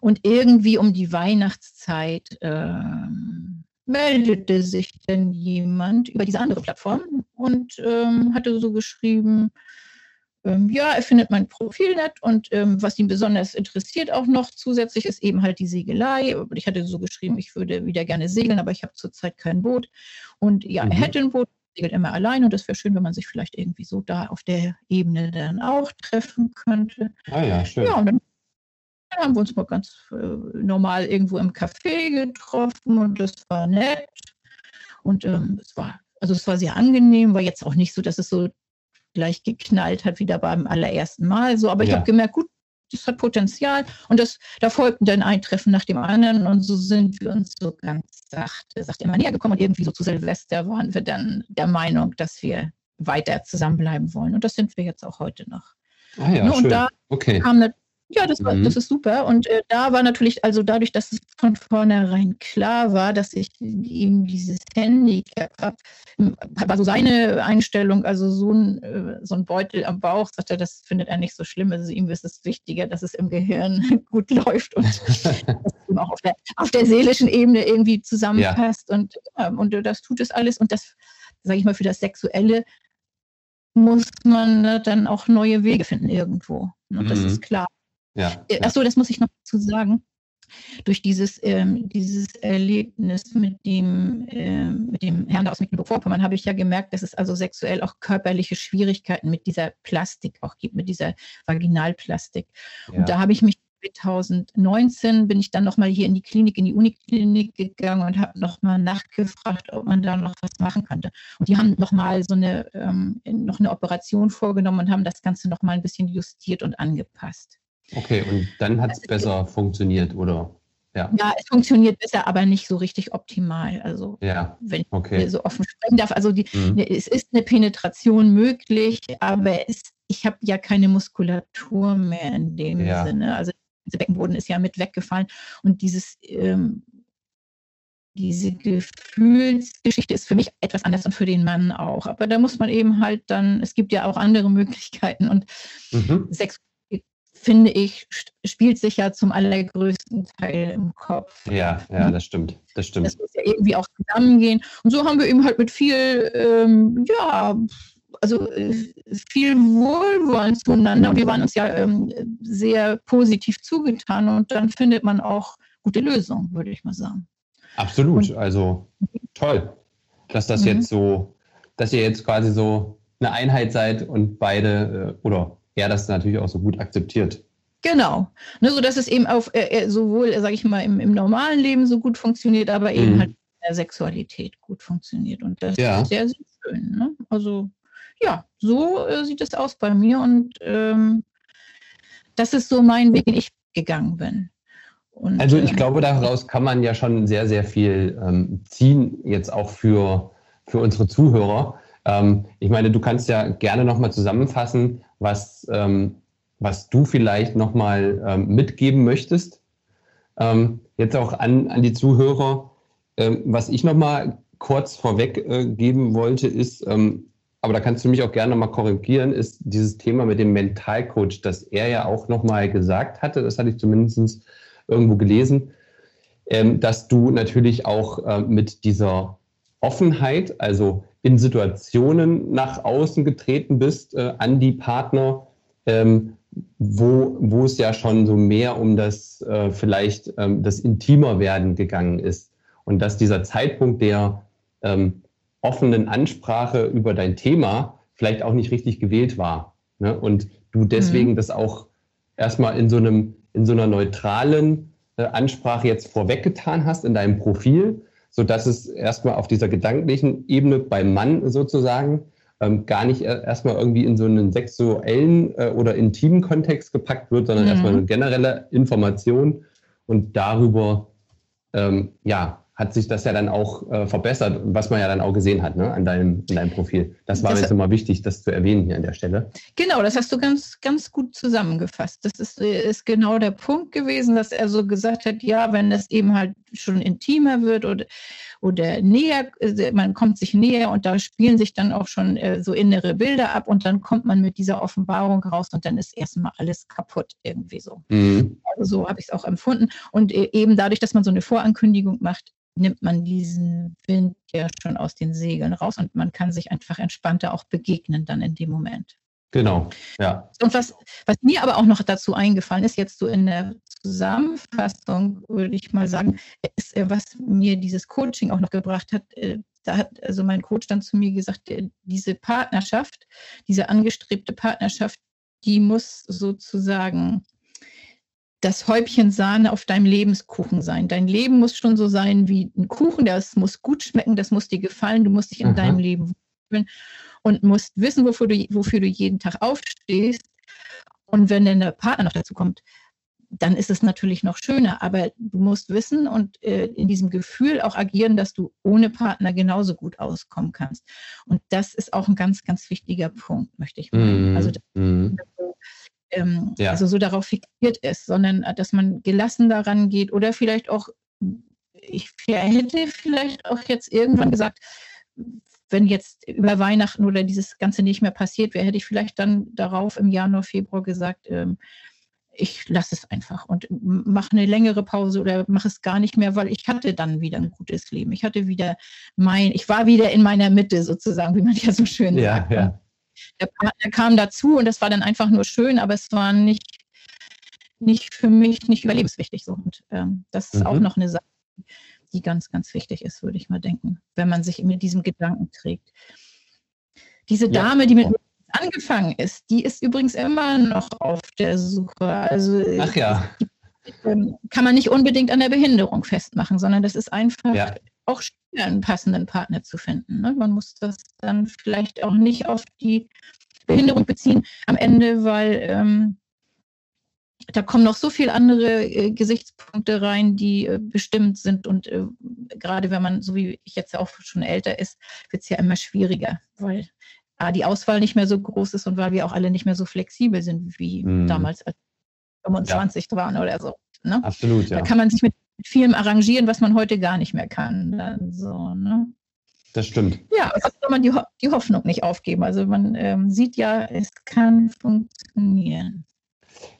S4: Und irgendwie um die Weihnachtszeit ähm, meldete sich dann jemand über diese andere Plattform und ähm, hatte so geschrieben, ähm, ja, er findet mein Profil nett und ähm, was ihn besonders interessiert auch noch zusätzlich ist eben halt die Segelei. Ich hatte so geschrieben, ich würde wieder gerne segeln, aber ich habe zurzeit kein Boot. Und ja, mhm. er hätte ein Boot, segelt immer allein und es wäre schön, wenn man sich vielleicht irgendwie so da auf der Ebene dann auch treffen könnte.
S3: Ah ja, schön.
S4: Ja, und dann haben wir uns mal ganz äh, normal irgendwo im Café getroffen und das war nett. Und ähm, es war, also es war sehr angenehm, war jetzt auch nicht so, dass es so gleich geknallt hat, wieder beim allerersten Mal. So, aber ja. ich habe gemerkt, gut, das hat Potenzial. Und das, da folgten dann ein Treffen nach dem anderen und so sind wir uns so ganz sachte, sachte immer näher gekommen und irgendwie so zu Silvester waren wir dann der Meinung, dass wir weiter zusammenbleiben wollen. Und das sind wir jetzt auch heute noch.
S3: Ah ja, ne, und schön. da okay.
S4: kam ja, das, war, mhm. das ist super. Und äh, da war natürlich, also dadurch, dass es von vornherein klar war, dass ich eben dieses Handicap habe, war so seine Einstellung, also so ein, äh, so ein Beutel am Bauch, sagt er, das findet er nicht so schlimm. Also ihm ist es wichtiger, dass es im Gehirn gut läuft und dass es auch auf der, auf der seelischen Ebene irgendwie zusammenpasst. Ja. Und, ähm, und das tut es alles. Und das, sage ich mal, für das Sexuelle muss man ne, dann auch neue Wege finden irgendwo. Und mhm. das ist klar.
S3: Ja,
S4: äh, Achso, das muss ich noch dazu sagen. Durch dieses, ähm, dieses Erlebnis mit dem, äh, mit dem Herrn aus Mecklenburg-Vorpommern habe ich ja gemerkt, dass es also sexuell auch körperliche Schwierigkeiten mit dieser Plastik auch gibt, mit dieser Vaginalplastik. Ja. Und da habe ich mich 2019 bin ich dann nochmal hier in die Klinik, in die Uniklinik gegangen und habe nochmal nachgefragt, ob man da noch was machen könnte. Und die haben nochmal so eine, ähm, noch eine Operation vorgenommen und haben das Ganze nochmal ein bisschen justiert und angepasst.
S3: Okay, und dann hat es besser funktioniert, oder?
S4: Ja. ja, es funktioniert besser, aber nicht so richtig optimal. Also,
S3: ja.
S4: wenn okay. ich so offen sprechen darf. Also, die, mhm. Ne, es ist eine Penetration möglich, aber es, ich habe ja keine Muskulatur mehr in dem ja. Sinne. Also, der Beckenboden ist ja mit weggefallen. Und dieses, ähm, diese Gefühlsgeschichte ist für mich etwas anders und für den Mann auch. Aber da muss man eben halt dann, es gibt ja auch andere Möglichkeiten und mhm. Sex finde ich, spielt sich ja zum allergrößten Teil im Kopf.
S3: Ja, ja, das stimmt. Das stimmt.
S4: Das muss ja irgendwie auch zusammengehen. Und so haben wir eben halt mit viel, ähm, ja, also äh, viel Wohlwollen zueinander. Und wir waren uns ja ähm, sehr positiv zugetan und dann findet man auch gute Lösungen, würde ich mal sagen.
S3: Absolut. Und, also toll, dass das mhm. jetzt so, dass ihr jetzt quasi so eine Einheit seid und beide äh, oder er das natürlich auch so gut akzeptiert.
S4: Genau. Ne, so dass es eben auf äh, äh sowohl, sage ich mal, im, im, normalen Leben so gut funktioniert, aber eben mhm. halt in der Sexualität gut funktioniert. Und das ja. ist sehr, sehr schön. Ne? Also ja, so äh, sieht es aus bei mir und ähm, das ist so mein Weg, den ich gegangen bin.
S3: Und, also ich äh, glaube, daraus kann man ja schon sehr, sehr viel ähm, ziehen, jetzt auch für, für unsere Zuhörer. Ähm, ich meine, du kannst ja gerne nochmal zusammenfassen, was, ähm, was du vielleicht nochmal ähm, mitgeben möchtest. Ähm, jetzt auch an, an die Zuhörer. Ähm, was ich nochmal kurz vorweg äh, geben wollte, ist, ähm, aber da kannst du mich auch gerne nochmal korrigieren, ist dieses Thema mit dem Mentalcoach, das er ja auch nochmal gesagt hatte, das hatte ich zumindest irgendwo gelesen, ähm, dass du natürlich auch äh, mit dieser Offenheit, also in Situationen nach außen getreten bist äh, an die Partner, ähm, wo, wo es ja schon so mehr um das äh, vielleicht ähm, das intimer werden gegangen ist. Und dass dieser Zeitpunkt der ähm, offenen Ansprache über dein Thema vielleicht auch nicht richtig gewählt war. Ne? Und du deswegen mhm. das auch erstmal in so einem, in so einer neutralen äh, Ansprache jetzt vorweggetan hast in deinem Profil so dass es erstmal auf dieser gedanklichen Ebene beim Mann sozusagen ähm, gar nicht erstmal irgendwie in so einen sexuellen äh, oder intimen Kontext gepackt wird, sondern mhm. erstmal eine generelle Information und darüber ähm, ja, hat sich das ja dann auch äh, verbessert, was man ja dann auch gesehen hat ne, an deinem, in deinem Profil. Das war das, mir jetzt immer wichtig, das zu erwähnen hier an der Stelle.
S4: Genau, das hast du ganz, ganz gut zusammengefasst. Das ist, ist genau der Punkt gewesen, dass er so gesagt hat, ja, wenn es eben halt schon intimer wird und, oder näher, äh, man kommt sich näher und da spielen sich dann auch schon äh, so innere Bilder ab und dann kommt man mit dieser Offenbarung raus und dann ist erstmal alles kaputt irgendwie so. Mhm. Also so habe ich es auch empfunden. Und äh, eben dadurch, dass man so eine Vorankündigung macht, nimmt man diesen Wind ja schon aus den Segeln raus und man kann sich einfach entspannter auch begegnen dann in dem Moment.
S3: Genau, ja.
S4: Und was, was mir aber auch noch dazu eingefallen ist, jetzt so in der Zusammenfassung, würde ich mal sagen, ist, äh, was mir dieses Coaching auch noch gebracht hat. Äh, da hat also mein Coach dann zu mir gesagt, äh, diese Partnerschaft, diese angestrebte Partnerschaft, die muss sozusagen das Häubchen Sahne auf deinem Lebenskuchen sein. Dein Leben muss schon so sein wie ein Kuchen, das muss gut schmecken, das muss dir gefallen, du musst dich in Aha. deinem Leben wohlfühlen und musst wissen, wofür du, wofür du jeden Tag aufstehst. Und wenn dann der Partner noch dazu kommt, dann ist es natürlich noch schöner. Aber du musst wissen und äh, in diesem Gefühl auch agieren, dass du ohne Partner genauso gut auskommen kannst. Und das ist auch ein ganz, ganz wichtiger Punkt, möchte ich meinen. Mm, also, mm. Ähm, ja. also so darauf fixiert ist, sondern äh, dass man gelassen daran geht oder vielleicht auch, ich hätte vielleicht auch jetzt irgendwann gesagt, wenn jetzt über Weihnachten oder dieses Ganze nicht mehr passiert wäre, hätte ich vielleicht dann darauf im Januar, Februar gesagt, ähm, ich lasse es einfach und mache eine längere Pause oder mache es gar nicht mehr, weil ich hatte dann wieder ein gutes Leben. Ich hatte wieder mein, ich war wieder in meiner Mitte sozusagen, wie man ja so schön ja, sagt. Ja. Der Partner kam dazu und das war dann einfach nur schön, aber es war nicht, nicht für mich nicht überlebenswichtig. So. Und ähm, das ist mhm. auch noch eine Sache, die ganz, ganz wichtig ist, würde ich mal denken, wenn man sich mit diesem Gedanken trägt. Diese Dame, ja. die mit mir angefangen ist, die ist übrigens immer noch auf der Suche. Also
S3: Ach ja.
S4: Ähm, kann man nicht unbedingt an der Behinderung festmachen, sondern das ist einfach ja. Auch schwer, einen passenden Partner zu finden. Ne? Man muss das dann vielleicht auch nicht auf die Behinderung beziehen am Ende, weil ähm, da kommen noch so viele andere äh, Gesichtspunkte rein, die äh, bestimmt sind. Und äh, gerade wenn man, so wie ich jetzt auch schon älter ist, wird es ja immer schwieriger, weil A, die Auswahl nicht mehr so groß ist und weil wir auch alle nicht mehr so flexibel sind wie mm. damals, als 25 ja. waren oder so. Ne?
S3: Absolut,
S4: ja. Da kann man sich mit vielem arrangieren, was man heute gar nicht mehr kann. Dann so, ne?
S3: Das stimmt.
S4: Ja, also soll man die, Ho die Hoffnung nicht aufgeben. Also man ähm, sieht ja, es kann funktionieren.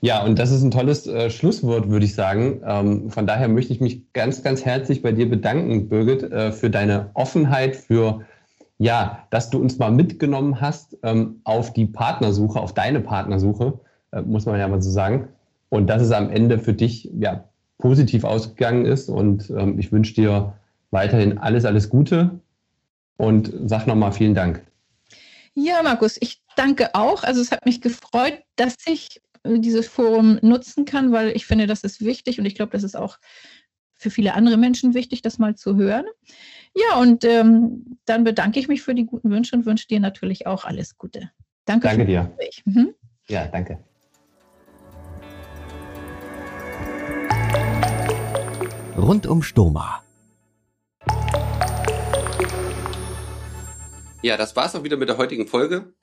S3: Ja, und das ist ein tolles äh, Schlusswort, würde ich sagen. Ähm, von daher möchte ich mich ganz, ganz herzlich bei dir bedanken, Birgit, äh, für deine Offenheit, für ja, dass du uns mal mitgenommen hast ähm, auf die Partnersuche, auf deine Partnersuche, äh, muss man ja mal so sagen. Und dass es am Ende für dich ja positiv ausgegangen ist. Und ähm, ich wünsche dir weiterhin alles, alles Gute und sag nochmal vielen Dank.
S4: Ja, Markus, ich danke auch. Also es hat mich gefreut, dass ich dieses Forum nutzen kann, weil ich finde, das ist wichtig und ich glaube, das ist auch für viele andere Menschen wichtig, das mal zu hören. Ja, und ähm, dann bedanke ich mich für die guten Wünsche und wünsche dir natürlich auch alles Gute. Danke,
S3: danke dir. Mhm. Ja, danke.
S1: Rund um Stoma.
S2: Ja, das war's auch wieder mit der heutigen Folge.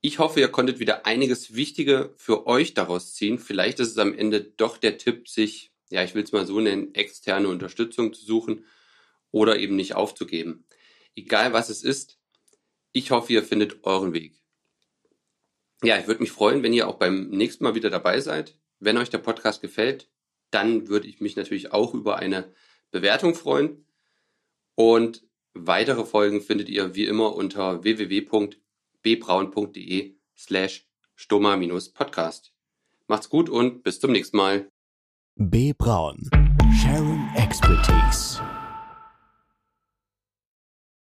S2: Ich hoffe, ihr konntet wieder einiges Wichtige für euch daraus ziehen. Vielleicht ist es am Ende doch der Tipp, sich, ja, ich will es mal so nennen, externe Unterstützung zu suchen oder eben nicht aufzugeben. Egal was es ist, ich hoffe, ihr findet euren Weg. Ja, ich würde mich freuen, wenn ihr auch beim nächsten Mal wieder dabei seid. Wenn euch der Podcast gefällt, dann würde ich mich natürlich auch über eine Bewertung freuen. Und weitere Folgen findet ihr wie immer unter www bbraun.de slash stoma-podcast. Macht's gut und bis zum nächsten Mal.
S1: B. Braun. Sharing Expertise.